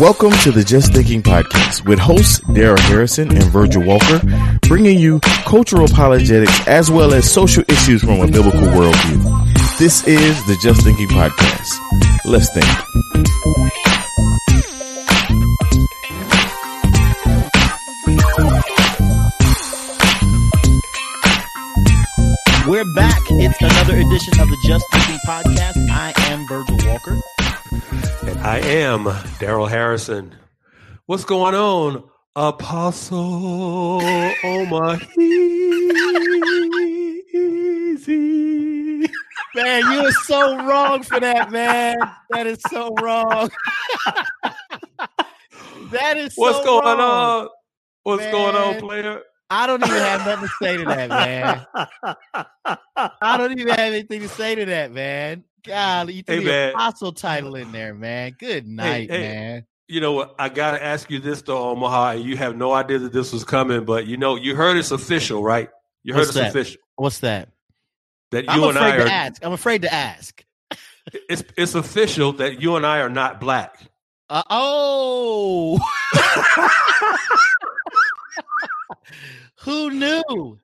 Welcome to the Just Thinking Podcast with hosts Daryl Harrison and Virgil Walker, bringing you cultural apologetics as well as social issues from a biblical worldview. This is the Just Thinking Podcast. Let's think. We're back. It's another edition of the Just Thinking Podcast. I am Virgil Walker. I am Daryl Harrison. What's going on, Apostle Omahizi? Man, you are so wrong for that, man. That is so wrong. that is so What's going wrong. on? What's going on, player? I don't even have nothing to say to that, man. I don't even have anything to say to that, man. God, you threw Hey, the man. apostle title in there, man. Good night, hey. man. You know what? I gotta ask you this though, Omaha. and You have no idea that this was coming, but you know, you heard it's official, right? You heard What's it's that? official What's that? that I'm you and I afraid are. to ask. I'm afraid to ask. It's it's official that you and I are not black. Uh, oh. Who knew?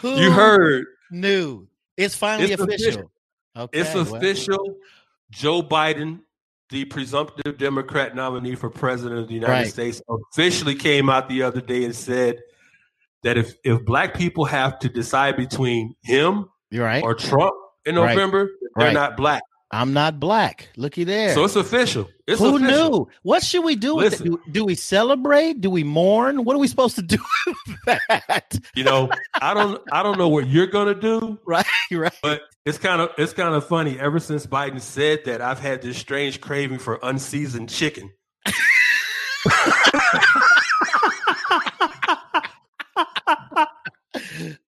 Who You heard knew? It's finally It's official. official. Okay, It's well, official. Joe Biden, the presumptive Democrat nominee for president of the United Right. States, officially came out the other day and said that if, if black people have to decide between him right. or Trump in Right. November, they're Right. not black. I'm not black. Looky there. So it's official. It's Who official. knew? What should we do with it? Listen. Do, do we celebrate? Do we mourn? What are we supposed to do with that? You know, I don't I don't know what you're gonna do, Right, right. but it's kind of it's kind of funny. Ever since Biden said that, I've had this strange craving for unseasoned chicken.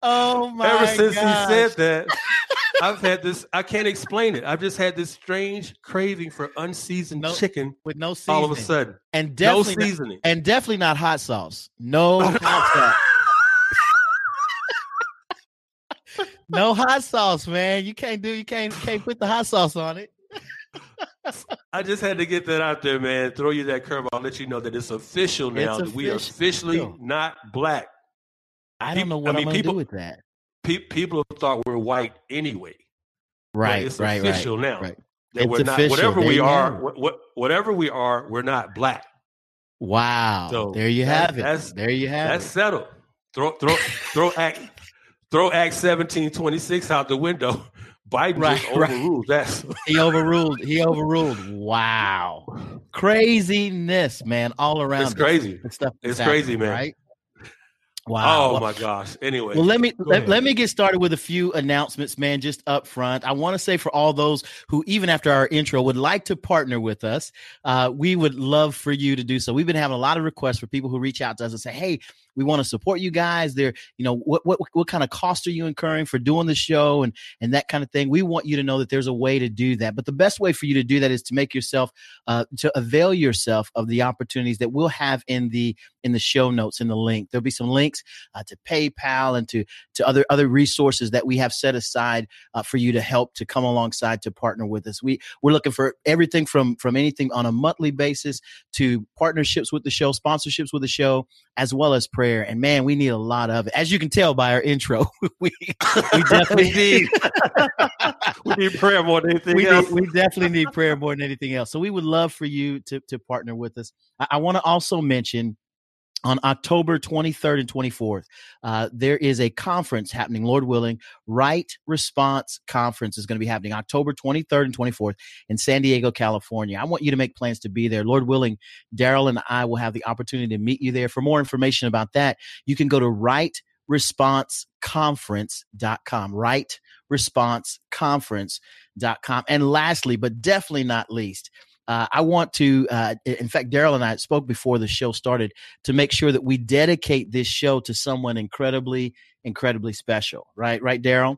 Oh my Ever since gosh. he said that, I've had this. I can't explain it. I've just had this strange craving for unseasoned No chicken with no seasoning. all of a sudden. and No definitely not- seasoning. and definitely not hot sauce. No hot sauce. No hot sauce, man. You can't do. You can't can't put the hot sauce on it. I just had to get that out there, man. Throw you that curve. I'll let you know that it's official now. It's that we are officially not black. I don't know what I mean, gonna people- do with that. Pe- people thought we're white anyway. But Right, it's right, official right. now. right. That It's we're not official. whatever There we you are. What, what whatever we are, we're not black. Wow. So, there you that- have it. that's- there you have That's it. settled. Throw throw throw act throw Act seventeen twenty six out the window. Biden Right, just right. overruled that. He overruled. He overruled. Wow. Craziness, man, all around. It's crazy. Stuff It's that's crazy, happening, man. Right? Wow. Oh Well, my gosh. Anyway. Well, let me let, let me get started with a few announcements, man, just up front. I want to say for all those who, even after our intro, would like to partner with us, uh, we would love for you to do so. We've been having a lot of requests for people who reach out to us and say, "Hey, we want to support you guys. There, you know, what what what kind of cost are you incurring for doing the show and and that kind of thing." We want you to know that there's a way to do that, but the best way for you to do that is to make yourself uh, to avail yourself of the opportunities that we'll have in the in the show notes in the link. There'll be some links uh, to PayPal and to to other other resources that we have set aside uh, for you to help to come alongside to partner with us. We we're looking for everything from from anything on a monthly basis to partnerships with the show, sponsorships with the show, as well as prayer. And man, we need a lot of it. As you can tell by our intro, we we definitely Indeed. we need prayer more than anything we, else. need, we definitely need prayer more than anything else. So we would love for you to to partner with us. I, I want to also mention on October 23rd and 24th, uh, there is a conference happening, Lord willing. Right Response Conference is going to be happening October 23rd and 24th in San Diego, California. I want you to make plans to be there. Lord willing, Daryl and I will have the opportunity to meet you there. For more information about that, you can go to rightresponseconference.com. Right responseconference.com. And lastly, but definitely not least, uh, I want to, uh, in fact, Daryl and I spoke before the show started to make sure that we dedicate this show to someone incredibly, incredibly special. Right, right, Daryl.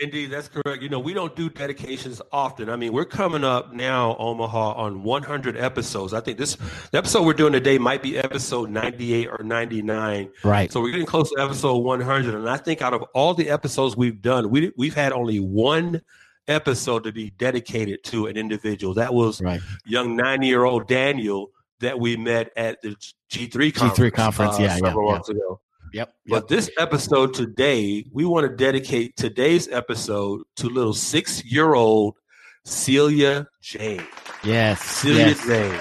Indeed, that's correct. You know, we don't do dedications often. I mean, we're coming up now, Omaha, on 100 episodes. I think this the episode we're doing today might be episode 98 or 99. Right. So we're getting close to episode 100. And I think out of all the episodes we've done, we, we've had only one episode to be dedicated to an individual. That was Right. young nine year old Daniel that we met at the G3 conference. G3 conference, uh, yeah, several yeah, months ago. Yep. But this episode today, we want to dedicate today's episode to little six year old Celia Jane. Yes. Celia yes. Jane.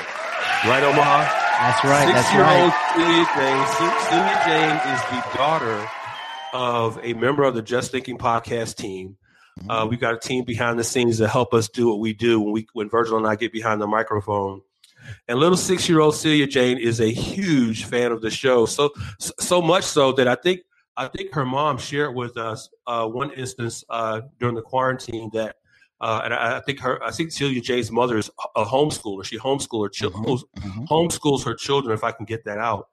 Right, Omaha? That's right. Six year old right. Celia Jane. Celia Jane is the daughter of a member of the Just Thinking podcast team. Mm-hmm. Uh, we've got a team behind the scenes to help us do what we do when we when Virgil and I get behind the microphone. And little six year old Celia Jane is a huge fan of the show. So so much so that I think I think her mom shared with us uh, one instance uh, during the quarantine that. Uh, and I, I think her, I think Celia Jane's mother is a homeschooler. She homeschools Mhm, mhm. homeschools her children. If I can get that out,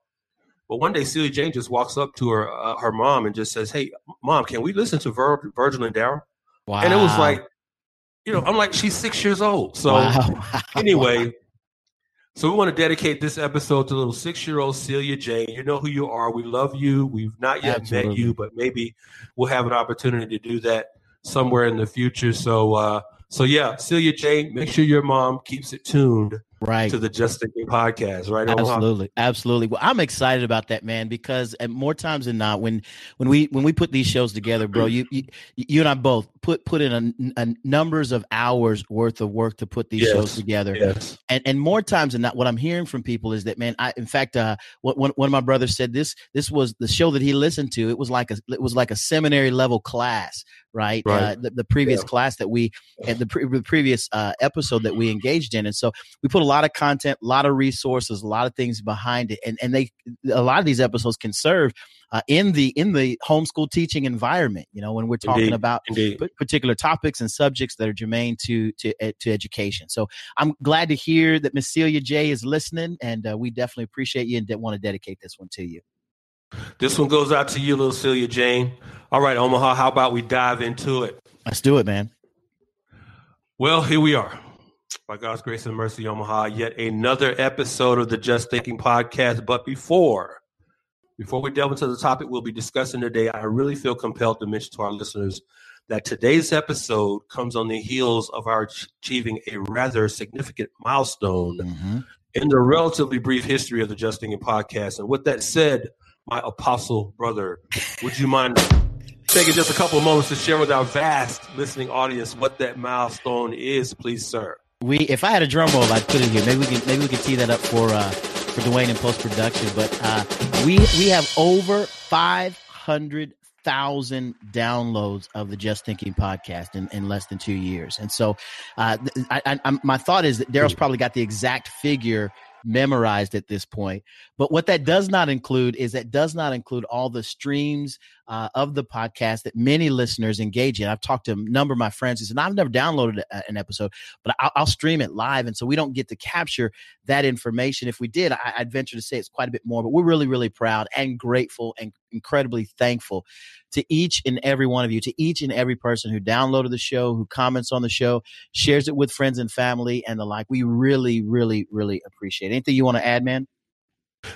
but one day Celia Jane just walks up to her uh, her mom and just says, "Hey, mom, can we listen to Vir- Virgil and Daryl?" Wow. And it was like, you know, I'm like, she's six years old. So Wow. anyway, so we want to dedicate this episode to little six year old Celia Jane. You know who you are. We love you. We've not yet met you, but maybe we'll have an opportunity to do that somewhere in the future. So, uh, so yeah, Celia Jane, make sure your mom keeps it tuned right. to the Just Thinking podcast, right? Omaha? Absolutely, absolutely. Well, I'm excited about that, man, because at more times than not, when when we when we put these shows together, bro, you you, you and I both put put in a, a numbers of hours worth of work to put these Yes, shows together, Yes. and and more times than not, what I'm hearing from people is that, man, I in fact, uh, what one one of my brothers said this this was the show that he listened to. It was like a it was like a seminary level class, right? Right. Uh, the, the previous Yeah. class that we at the, pre- the previous uh, episode that we engaged in, and so we put a lot of content, a lot of resources, a lot of things behind it, and and they a lot of these episodes can serve uh, in the in the homeschool teaching environment. You know, when we're talking Indeed. about Indeed. p- particular topics and subjects that are germane to to ed- to education. So I'm glad to hear that Miss Celia J is listening, and uh, we definitely appreciate you and de- want to dedicate this one to you. This one goes out to you, little Celia Jane. All right, Omaha, how about we dive into it? Let's do it, man. Well, here we are. By God's grace and mercy, Omaha, yet another episode of the Just Thinking podcast. But before, before we delve into the topic we'll be discussing today, I really feel compelled to mention to our listeners that today's episode comes on the heels of our achieving a rather significant milestone Mm-hmm. in the relatively brief history of the Just Thinking podcast. And with that said, my apostle brother, would you mind taking just a couple of moments to share with our vast listening audience what that milestone is, please, sir? We, if I had a drum roll, I'd put it here. Maybe we can, maybe we can tee that up for uh, for Dwayne in post production. But uh, we we have over five hundred thousand downloads of the Just Thinking podcast in, in less than two years. And so, uh, I, I, my thought is that Daryl's probably got the exact figure memorized at this point. But what that does not include is that does not include all the streams uh, of the podcast that many listeners engage in. I've talked to a number of my friends who said, I've never downloaded a- an episode, but I'll, I'll stream it live. And so we don't get to capture that information. If we did, I, I'd venture to say it's quite a bit more, but we're really, really proud and grateful and incredibly thankful to each and every one of you, to each and every person who downloaded the show, who comments on the show, shares it with friends and family and the like. We really, really, really appreciate it. Anything you want to add, man?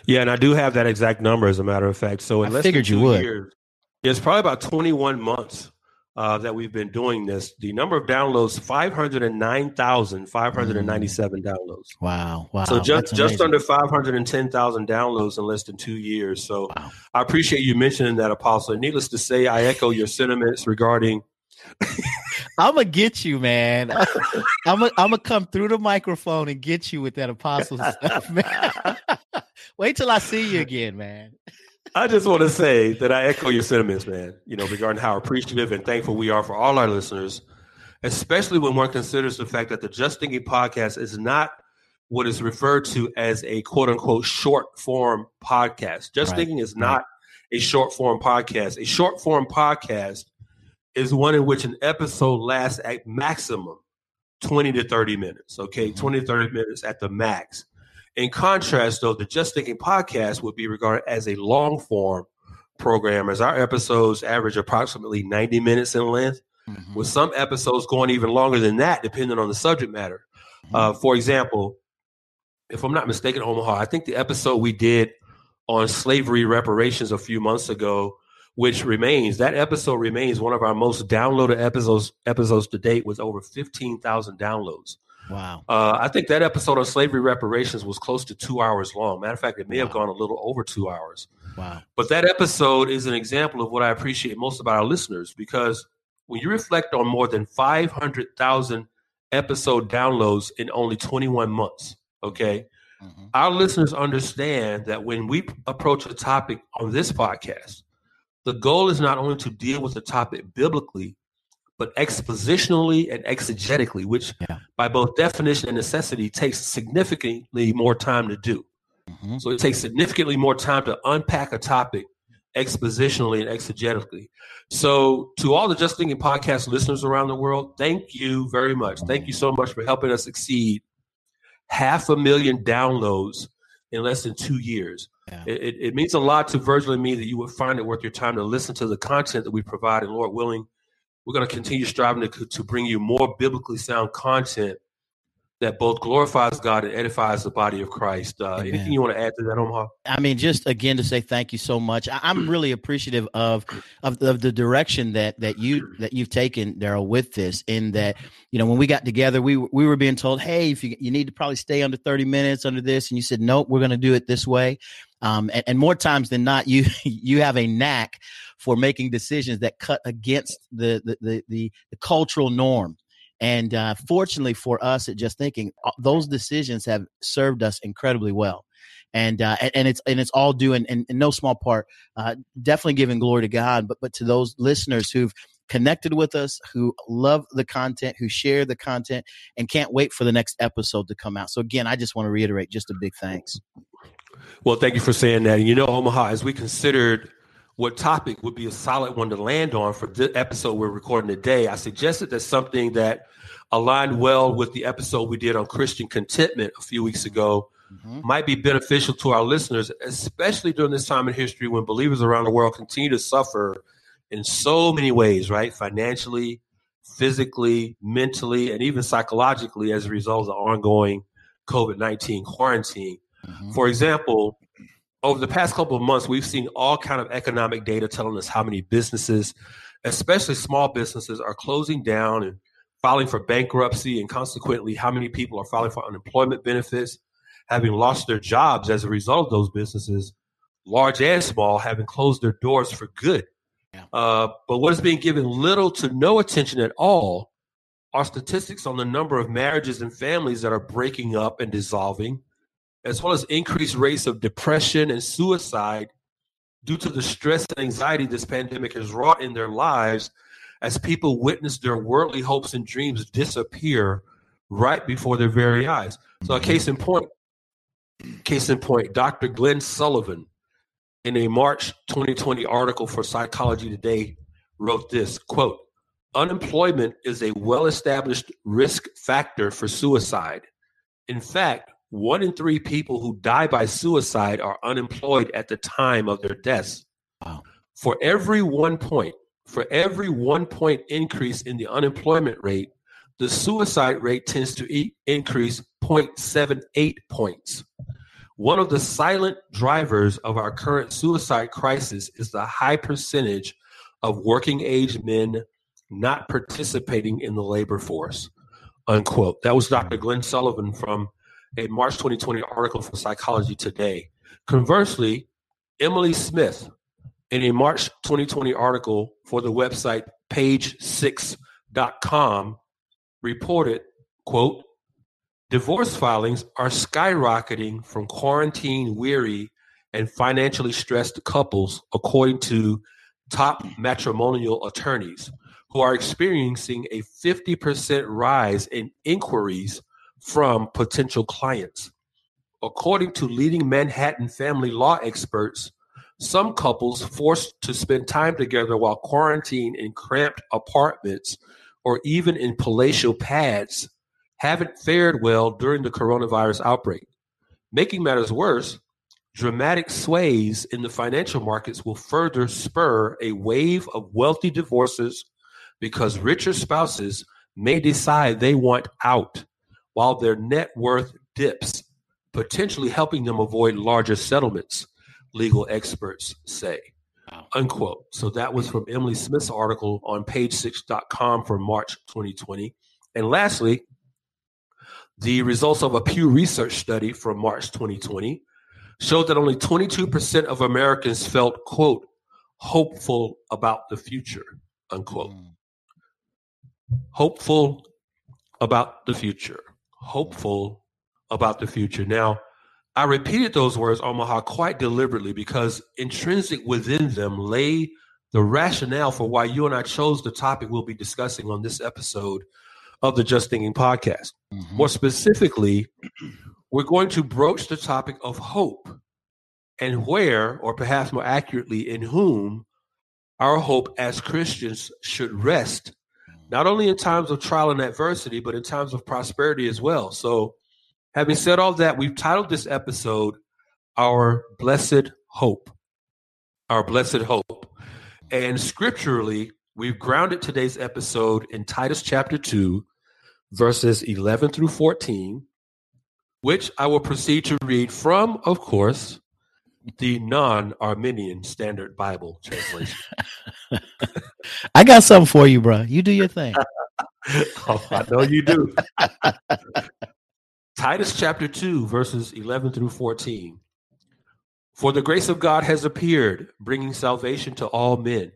Yeah, and I do have that exact number, as a matter of fact. So in I less figured than you would. years, it's probably about 21 months uh, that we've been doing this. The number of downloads, 509,597 downloads. Wow. Wow. So just just under 510,000 downloads in less than two years. So Wow. I appreciate you mentioning that, Apostle. And needless to say, I echo your sentiments regarding I'm gonna get you, man. I'm gonna I'm gonna come through the microphone and get you with that apostle stuff, man. Wait till I see you again, man. I just want to say that I echo your sentiments, man, you know, regarding how appreciative and thankful we are for all our listeners, especially when one considers the fact that the Just Thinking podcast is not what is referred to as a quote unquote short form podcast. Just Right, Thinking is not a short form podcast. A short form podcast is one in which an episode lasts at maximum 20 to 30 minutes. Okay, mm-hmm. 20 to 30 minutes at the max. In contrast, though, the Just Thinking podcast would be regarded as a long form program, as our episodes average approximately 90 minutes in length, with some episodes going even longer than that, depending on the subject matter. Uh, for example, if I'm not mistaken, Omaha, I think the episode we did on slavery reparations a few months ago, which remains that episode remains one of our most downloaded episodes episodes to date, with over 15,000 downloads. Wow. Uh, I think that episode on slavery reparations was close to two hours long. Matter of fact, it may wow. have gone a little over two hours. Wow. But that episode is an example of what I appreciate most about our listeners because when you reflect on more than 500,000 episode downloads in only 21 months, okay, mm-hmm. our listeners understand that when we approach a topic on this podcast, the goal is not only to deal with the topic biblically, but expositionally and exegetically, which yeah. by both definition and necessity takes significantly more time to do. Mm-hmm. So it takes significantly more time to unpack a topic expositionally and exegetically. So, to all the Just Thinking podcast listeners around the world, thank you very much. Thank you so much for helping us exceed half a million downloads in less than two years. Yeah. It, it, means a lot to Virgil and me that you would find it worth your time to listen to the content that we provide. And Lord willing, we're going to continue striving to, to bring you more biblically sound content that both glorifies God and edifies the body of Christ. Uh, anything you want to add to that, Omaha? I mean, just again to say thank you so much. I, am really appreciative of, of of the direction that that you that you've taken, Daryl, with this. In that, you know, when we got together, we we were being told, hey, if you you need to probably stay under 30 minutes under this, and you said, nope, we're going to do it this way. Um, and, and more times than not, you you have a knack for making decisions that cut against the the the, the, cultural norm and uh, fortunately for us at Just Thinking, those decisions have served us incredibly well. And, uh, and it's and it's all due in, in, in no small part, uh, definitely giving glory to God, but but to those listeners who've connected with us, who love the content, who share the content, and can't wait for the next episode to come out. So again, I just want to reiterate just a big thanks. Well, thank you for saying that. And you know, Omaha, as we considered what topic would be a solid one to land on for the episode we're recording today, I suggested that something that aligned well with the episode we did on Christian contentment a few weeks ago mm-hmm. might be beneficial to our listeners, especially during this time in history when believers around the world continue to suffer in so many ways, right? Financially, physically, mentally, and even psychologically as a result of the ongoing COVID 19 quarantine. Mm-hmm. For example, over the past couple of months, we've seen all kind of economic data telling us how many businesses, especially small businesses, are closing down and filing for bankruptcy, and consequently, how many people are filing for unemployment benefits, having lost their jobs as a result of those businesses, large and small, having closed their doors for good. Yeah. Uh, but what is being given little to no attention at all are statistics on the number of marriages and families that are breaking up and dissolving as well as increased rates of depression and suicide due to the stress and anxiety this pandemic has wrought in their lives as people witness their worldly hopes and dreams disappear right before their very eyes. So, a case in point, case in point, Dr. Glenn Sullivan, in a March 2020 article for Psychology Today, wrote this quote, Unemployment is a well established risk factor for suicide. In fact, one in three people who die by suicide are unemployed at the time of their deaths. Wow. For every one point, for every one point increase in the unemployment rate, the suicide rate tends to e- increase 0.78 points. One of the silent drivers of our current suicide crisis is the high percentage of working age men not participating in the labor force. Unquote. That was Dr. Glenn Sullivan from a March 2020 article from Psychology Today. Conversely, Emily Smith, in a March 2020 article for the website page6.com, reported, quote, divorce filings are skyrocketing from quarantine weary and financially stressed couples, according to top matrimonial attorneys, who are experiencing a 50% rise in inquiries from potential clients. According to leading Manhattan family law experts, some couples forced to spend time together while quarantined in cramped apartments or even in palatial pads haven't fared well during the coronavirus outbreak. Making matters worse, dramatic sways in the financial markets will further spur a wave of wealthy divorces because richer spouses may decide they want out while their net worth dips, potentially helping them avoid larger settlements, legal experts say. Unquote. So that was from Emily Smith's article on page6.com for March 2020. And lastly, The results of a Pew Research study from March 2020 showed that only 22% of Americans felt, quote, hopeful about the future, unquote. Mm. Hopeful about the future. Hopeful about the future. Now, I repeated those words, Omaha, quite deliberately because intrinsic within them lay the rationale for why you and I chose the topic we'll be discussing on this episode of the Just Thinking podcast. Mm-hmm. More specifically, we're going to broach the topic of hope and where, or perhaps more accurately, in whom our hope as Christians should rest, not only in times of trial and adversity, but in times of prosperity as well. So, having said all that, we've titled this episode Our Blessed Hope. Our Blessed Hope. And scripturally, we've grounded today's episode in Titus chapter 2, verses 11 through 14, which I will proceed to read from, of course, the non Arminian Standard Bible translation. I got something for you, bro. You do your thing. oh, I know you do. Titus chapter 2, verses 11 through 14. For the grace of God has appeared, bringing salvation to all men,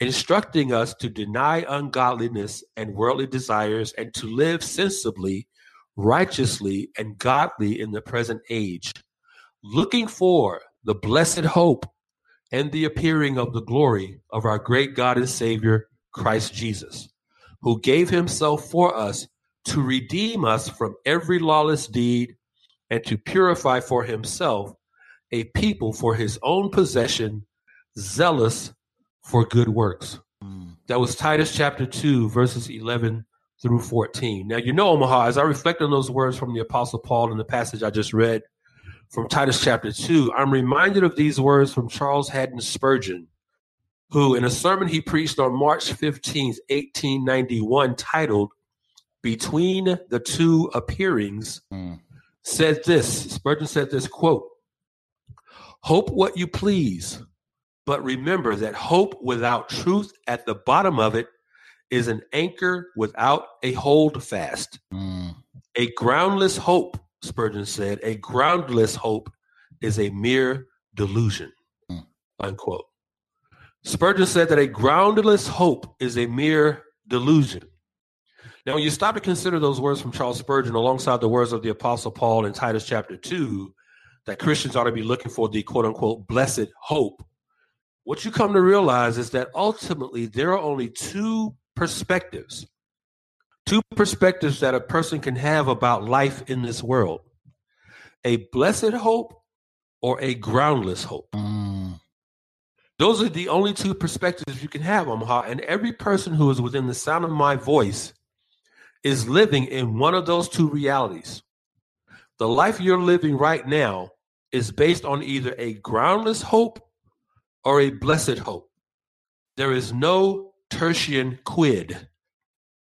instructing us to deny ungodliness and worldly desires and to live sensibly, righteously, and godly in the present age, looking for the blessed hope and the appearing of the glory of our great God and Savior, Christ Jesus, who gave himself for us to redeem us from every lawless deed and to purify for himself a people for his own possession, zealous for good works. Mm. That was Titus chapter 2, verses 11 through 14. Now, you know, Omaha, as I reflect on those words from the Apostle Paul in the passage I just read, from Titus chapter 2, I'm reminded of these words from Charles Haddon Spurgeon, who, in a sermon he preached on March 15th, 1891, titled Between the Two Appearings, mm. said this Spurgeon said this quote, Hope what you please, but remember that hope without truth at the bottom of it is an anchor without a holdfast. Mm. A groundless hope Spurgeon said, a groundless hope is a mere delusion. Mm. Unquote. Spurgeon said that a groundless hope is a mere delusion. Now, when you stop to consider those words from Charles Spurgeon alongside the words of the Apostle Paul in Titus chapter 2, that Christians ought to be looking for the quote unquote blessed hope, what you come to realize is that ultimately there are only two perspectives two perspectives that a person can have about life in this world a blessed hope or a groundless hope. Mm. Those are the only two perspectives you can have, Omaha. And every person who is within the sound of my voice is living in one of those two realities. The life you're living right now is based on either a groundless hope or a blessed hope. There is no tertium quid.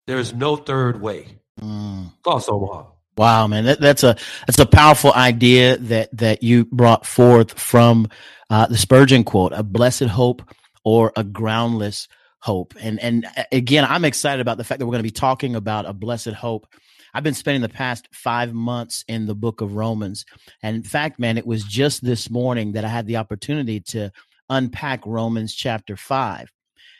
There is no third way. Mm. Thoughts, Omaha? Wow, man, that, that's a that's a powerful idea that that you brought forth from uh, the Spurgeon quote: "A blessed hope or a groundless hope." And and uh, again, I'm excited about the fact that we're going to be talking about a blessed hope. I've been spending the past five months in the book of Romans, and in fact, man, it was just this morning that I had the opportunity to unpack Romans chapter five.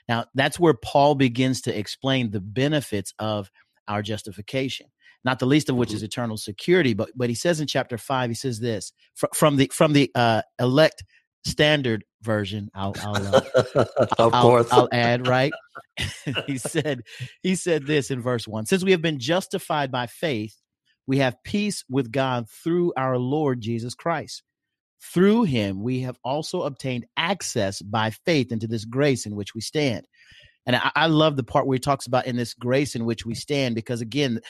Now, that's where Paul begins to explain the benefits of our justification not the least of which is mm-hmm. eternal security. But but he says in chapter five, he says this fr- from the from the uh, elect standard version. I'll, I'll uh, of I'll, course I'll, I'll add right. he said he said this in verse one: Since we have been justified by faith, we have peace with God through our Lord Jesus Christ. Through him, we have also obtained access by faith into this grace in which we stand. And I, I, love the part where he talks about in this grace in which we stand, because again,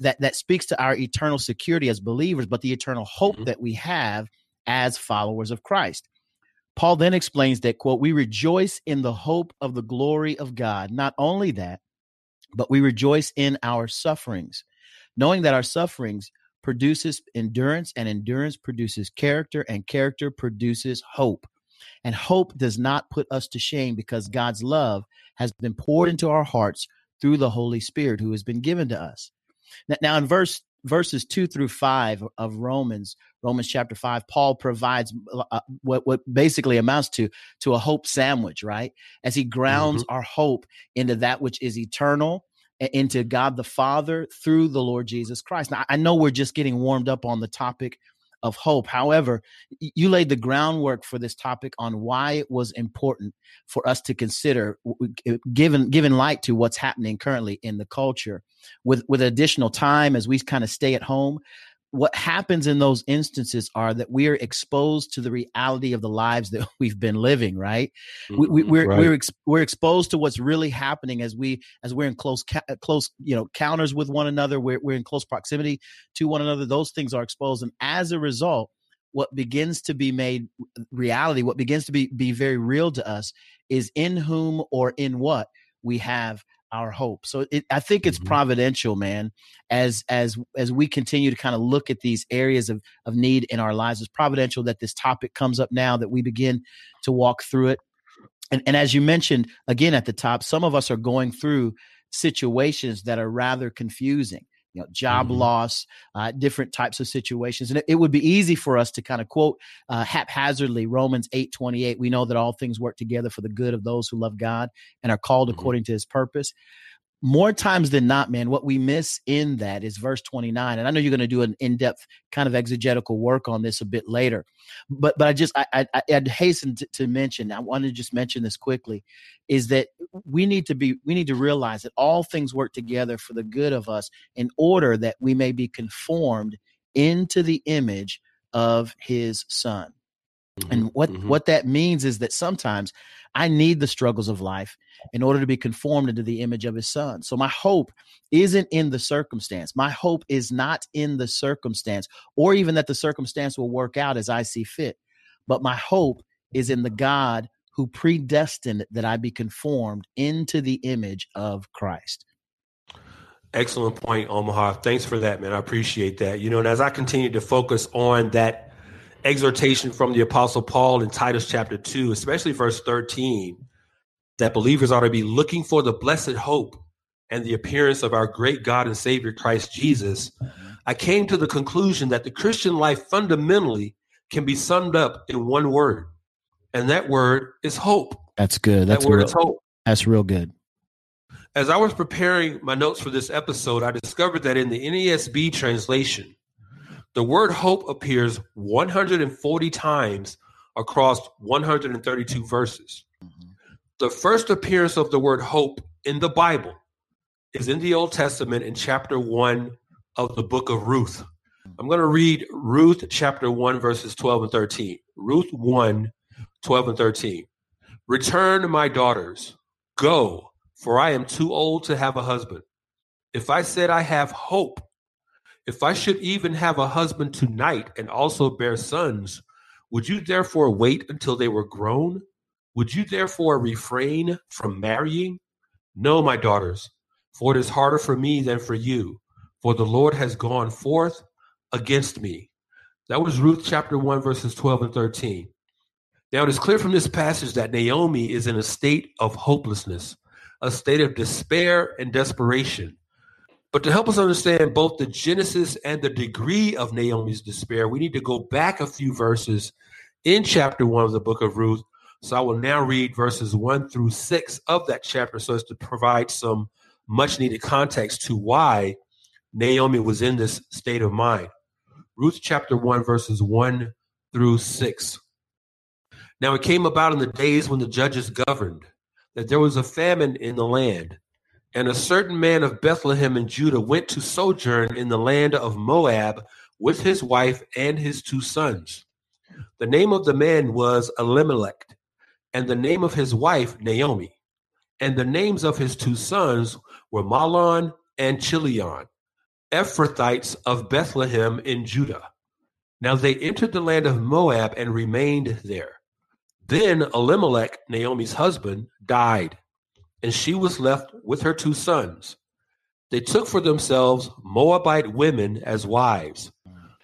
that that speaks to our eternal security as believers, but the eternal hope mm-hmm. that we have as followers of Christ. Paul then explains that quote, we rejoice in the hope of the glory of God. Not only that, but we rejoice in our sufferings, knowing that our sufferings produces endurance and endurance produces character and character produces hope. And hope does not put us to shame because God's love has been poured into our hearts through the Holy Spirit who has been given to us. Now, in verse verses two through five of Romans, Romans chapter five, Paul provides uh, what what basically amounts to to a hope sandwich, right? As he grounds mm-hmm. our hope into that which is eternal, into God the Father through the Lord Jesus Christ. Now, I know we're just getting warmed up on the topic of hope. However, you laid the groundwork for this topic on why it was important for us to consider given given light to what's happening currently in the culture with with additional time as we kind of stay at home what happens in those instances are that we are exposed to the reality of the lives that we've been living right we, we, are mm-hmm. right. we're, ex, we're exposed to what's really happening as we as we're in close close you know counters with one another we're, we're in close proximity to one another those things are exposed and as a result what begins to be made reality what begins to be be very real to us is in whom or in what we have our hope. So it, I think it's mm-hmm. providential, man. As as as we continue to kind of look at these areas of of need in our lives, it's providential that this topic comes up now that we begin to walk through it. And and as you mentioned again at the top, some of us are going through situations that are rather confusing you know, job mm-hmm. loss, uh, different types of situations. And it, it, would be easy for us to kind of quote uh, haphazardly Romans 8 28. We know that all things work together for the good of those who love God and are called mm-hmm. according to his purpose more times than not, man, what we miss in that is verse 29. And I know you're going to do an in-depth kind of exegetical work on this a bit later. But but I just I, I would hasten to, to mention, I want to just mention this quickly, is that we need to be we need to realize that all things work together for the good of us in order that we may be conformed into the image of his son. Mm-hmm, and what mm-hmm. what that means is that sometimes I need the struggles of life in order to be conformed into the image of his son. So my hope isn't in the circumstance. My hope is not in the circumstance or even that the circumstance will work out as I see fit. But my hope is in the God who predestined that I be conformed into the image of Christ. Excellent point, Omaha. Thanks for that, man. I appreciate that. You know, and as I continue to focus on that exhortation from the Apostle Paul in Titus chapter 2, especially verse 13, that believers ought to be looking for the blessed hope and the appearance of our great God and Savior Christ Jesus. Mm-hmm. I came to the conclusion that the Christian life fundamentally can be summed up in one word, and that word is hope. That's good. That's that word real, is hope. That's real good. As I was preparing my notes for this episode, I discovered that in the NASB translation, the word hope appears 140 times across 132 verses. The first appearance of the word hope in the Bible is in the Old Testament in chapter 1 of the book of Ruth. I'm going to read Ruth chapter 1, verses 12 and 13. Ruth 1, 12 and 13. Return, my daughters, go, for I am too old to have a husband. If I said I have hope, if I should even have a husband tonight and also bear sons, would you therefore wait until they were grown? Would you therefore refrain from marrying? No, my daughters, for it is harder for me than for you, for the Lord has gone forth against me. That was Ruth chapter 1, verses 12 and 13. Now, it is clear from this passage that Naomi is in a state of hopelessness, a state of despair and desperation. But to help us understand both the genesis and the degree of Naomi's despair, we need to go back a few verses in chapter one of the book of Ruth. So I will now read verses one through six of that chapter so as to provide some much needed context to why Naomi was in this state of mind. Ruth chapter 1, verses 1 through 6. Now it came about in the days when the judges governed that there was a famine in the land and a certain man of Bethlehem in Judah went to sojourn in the land of Moab with his wife and his two sons. The name of the man was Elimelech, and the name of his wife Naomi. And the names of his two sons were Mahlon and Chilion, Ephrathites of Bethlehem in Judah. Now they entered the land of Moab and remained there. Then Elimelech, Naomi's husband, died and she was left with her two sons. They took for themselves Moabite women as wives.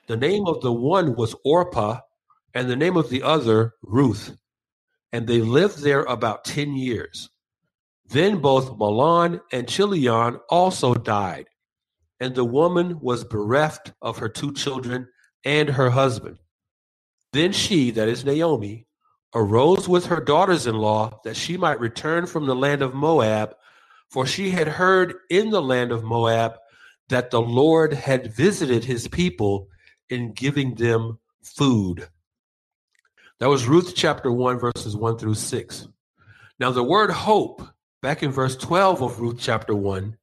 The name of the one was Orpah, and the name of the other Ruth. And they lived there about 10 years. Then both Mahlon and Chilion also died. and the woman was bereft of her two children and her husband. Then she, that is Naomi, arose with her daughters in law that she might return from the land of Moab, for she had heard in the land of Moab that the Lord had visited his people in giving them food. That was Ruth chapter 1, verses 1 through 6. Now, the word hope, back in verse 12 of Ruth chapter 1,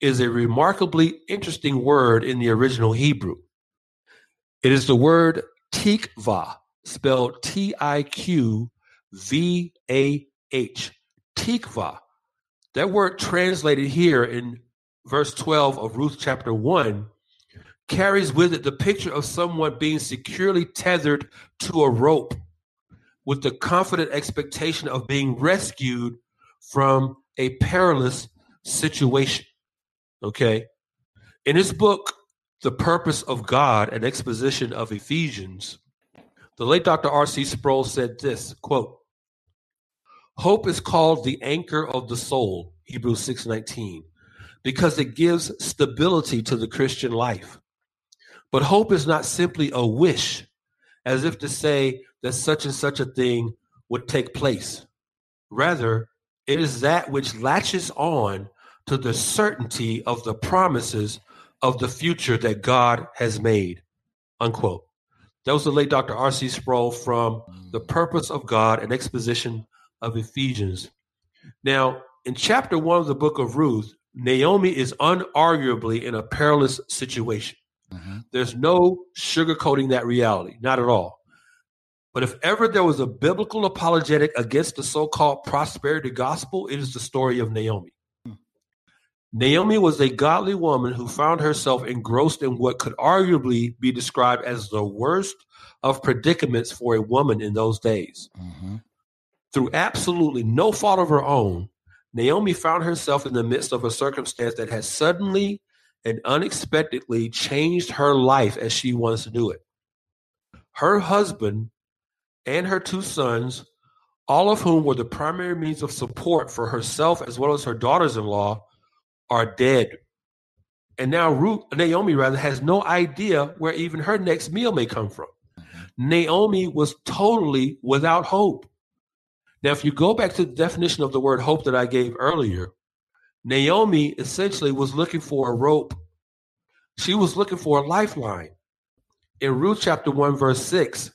is a remarkably interesting word in the original Hebrew. It is the word tikva, spelled T I Q V A H. Tikva. That word translated here in verse 12 of Ruth chapter 1 carries with it the picture of someone being securely tethered to a rope with the confident expectation of being rescued from a perilous situation. Okay. In his book, The Purpose of God, an exposition of Ephesians, the late Dr. R.C. Sproul said this quote, Hope is called the anchor of the soul, Hebrews 6:19, because it gives stability to the Christian life. But hope is not simply a wish, as if to say that such and such a thing would take place. Rather, it is that which latches on to the certainty of the promises of the future that God has made. Unquote. That was the late Dr. R.C. Sproul from The Purpose of God, an exposition of Ephesians. Now, in chapter one of the book of Ruth, Naomi is unarguably in a perilous situation. Mm-hmm. There's no sugarcoating that reality, not at all. But if ever there was a biblical apologetic against the so called prosperity gospel, it is the story of Naomi. Naomi was a godly woman who found herself engrossed in what could arguably be described as the worst of predicaments for a woman in those days. Mm-hmm. Through absolutely no fault of her own, Naomi found herself in the midst of a circumstance that had suddenly and unexpectedly changed her life as she once knew it. Her husband and her two sons, all of whom were the primary means of support for herself as well as her daughters in law, are dead. And now Ruth, Naomi rather has no idea where even her next meal may come from. Mm-hmm. Naomi was totally without hope. Now, if you go back to the definition of the word hope that I gave earlier, Naomi essentially was looking for a rope. She was looking for a lifeline. In Ruth chapter 1, verse 6,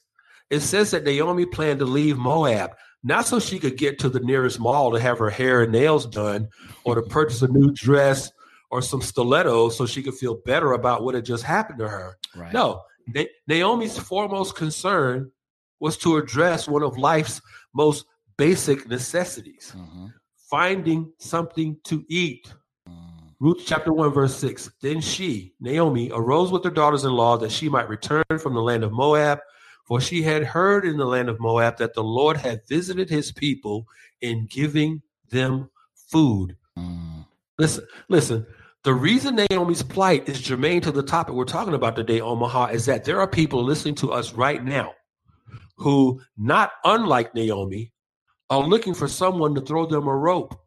it says that Naomi planned to leave Moab, not so she could get to the nearest mall to have her hair and nails done or to purchase a new dress or some stilettos so she could feel better about what had just happened to her. Right. No, Na- Naomi's foremost concern was to address one of life's most basic necessities mm-hmm. finding something to eat. Mm. Ruth chapter 1, verse 6. Then she, Naomi, arose with her daughters in law that she might return from the land of Moab for she had heard in the land of Moab that the Lord had visited his people in giving them food. Mm. Listen, listen. The reason Naomi's plight is germane to the topic we're talking about today, Omaha, is that there are people listening to us right now who, not unlike Naomi, are looking for someone to throw them a rope,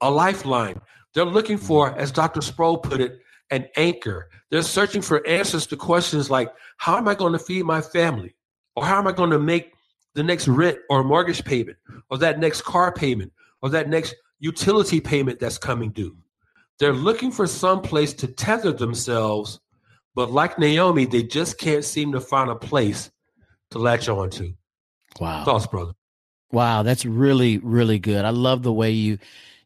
a lifeline. They're looking for, as Dr. Sproul put it, an anchor. They're searching for answers to questions like how am I going to feed my family? Or how am I going to make the next rent or mortgage payment or that next car payment or that next utility payment that's coming due? They're looking for some place to tether themselves, but like Naomi, they just can't seem to find a place to latch on to. Wow. Thoughts, brother. Wow, that's really, really good. I love the way you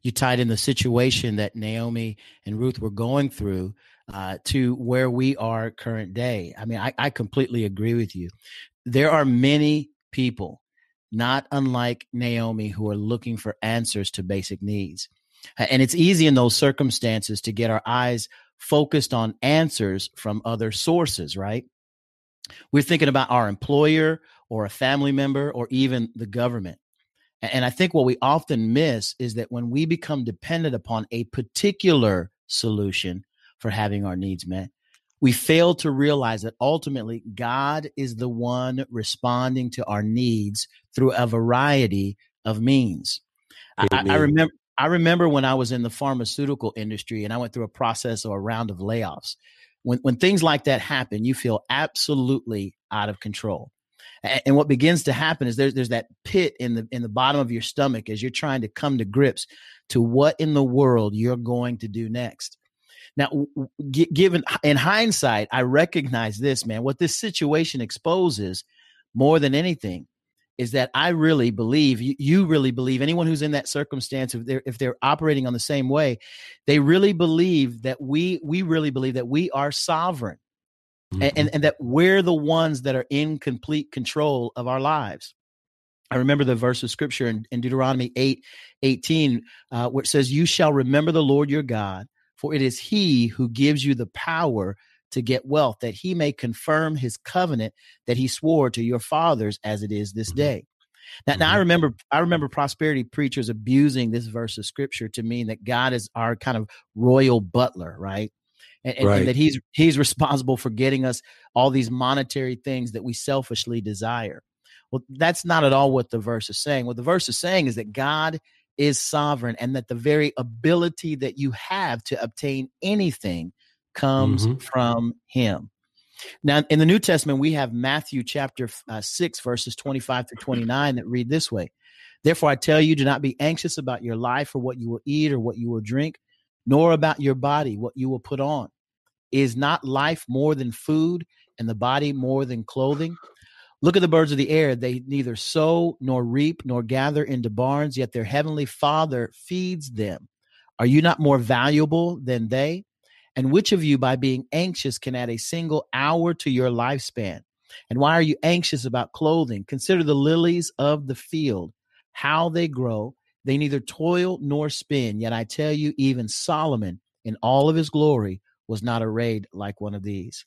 you tied in the situation that Naomi and Ruth were going through uh, to where we are current day. I mean, I, I completely agree with you. There are many people, not unlike Naomi, who are looking for answers to basic needs. And it's easy in those circumstances to get our eyes focused on answers from other sources, right? We're thinking about our employer or a family member or even the government. And I think what we often miss is that when we become dependent upon a particular solution for having our needs met, we fail to realize that ultimately God is the one responding to our needs through a variety of means. I, I, remember I remember when I was in the pharmaceutical industry and I went through a process or a round of layoffs. When when things like that happen, you feel absolutely out of control. And, and what begins to happen is there's there's that pit in the in the bottom of your stomach as you're trying to come to grips to what in the world you're going to do next. Now, given in hindsight, I recognize this, man. What this situation exposes more than anything is that I really believe you, you, really believe anyone who's in that circumstance if they're if they're operating on the same way, they really believe that we we really believe that we are sovereign. Mm-hmm. And, and, and that we're the ones that are in complete control of our lives. I remember the verse of scripture in, in Deuteronomy 8 18, uh, where it says, You shall remember the Lord your God, for it is he who gives you the power to get wealth, that he may confirm his covenant that he swore to your fathers as it is this mm-hmm. day. Now, now I mm-hmm. remember I remember prosperity preachers abusing this verse of scripture to mean that God is our kind of royal butler, right? And, and, right. and that he's he's responsible for getting us all these monetary things that we selfishly desire. Well, that's not at all what the verse is saying. What the verse is saying is that God is sovereign and that the very ability that you have to obtain anything comes mm-hmm. from him. Now, in the New Testament, we have Matthew chapter uh, 6, verses 25 through 29 that read this way Therefore, I tell you, do not be anxious about your life or what you will eat or what you will drink, nor about your body, what you will put on. Is not life more than food and the body more than clothing? Look at the birds of the air. They neither sow nor reap nor gather into barns, yet their heavenly Father feeds them. Are you not more valuable than they? And which of you, by being anxious, can add a single hour to your lifespan? And why are you anxious about clothing? Consider the lilies of the field, how they grow. They neither toil nor spin. Yet I tell you, even Solomon in all of his glory was not arrayed like one of these.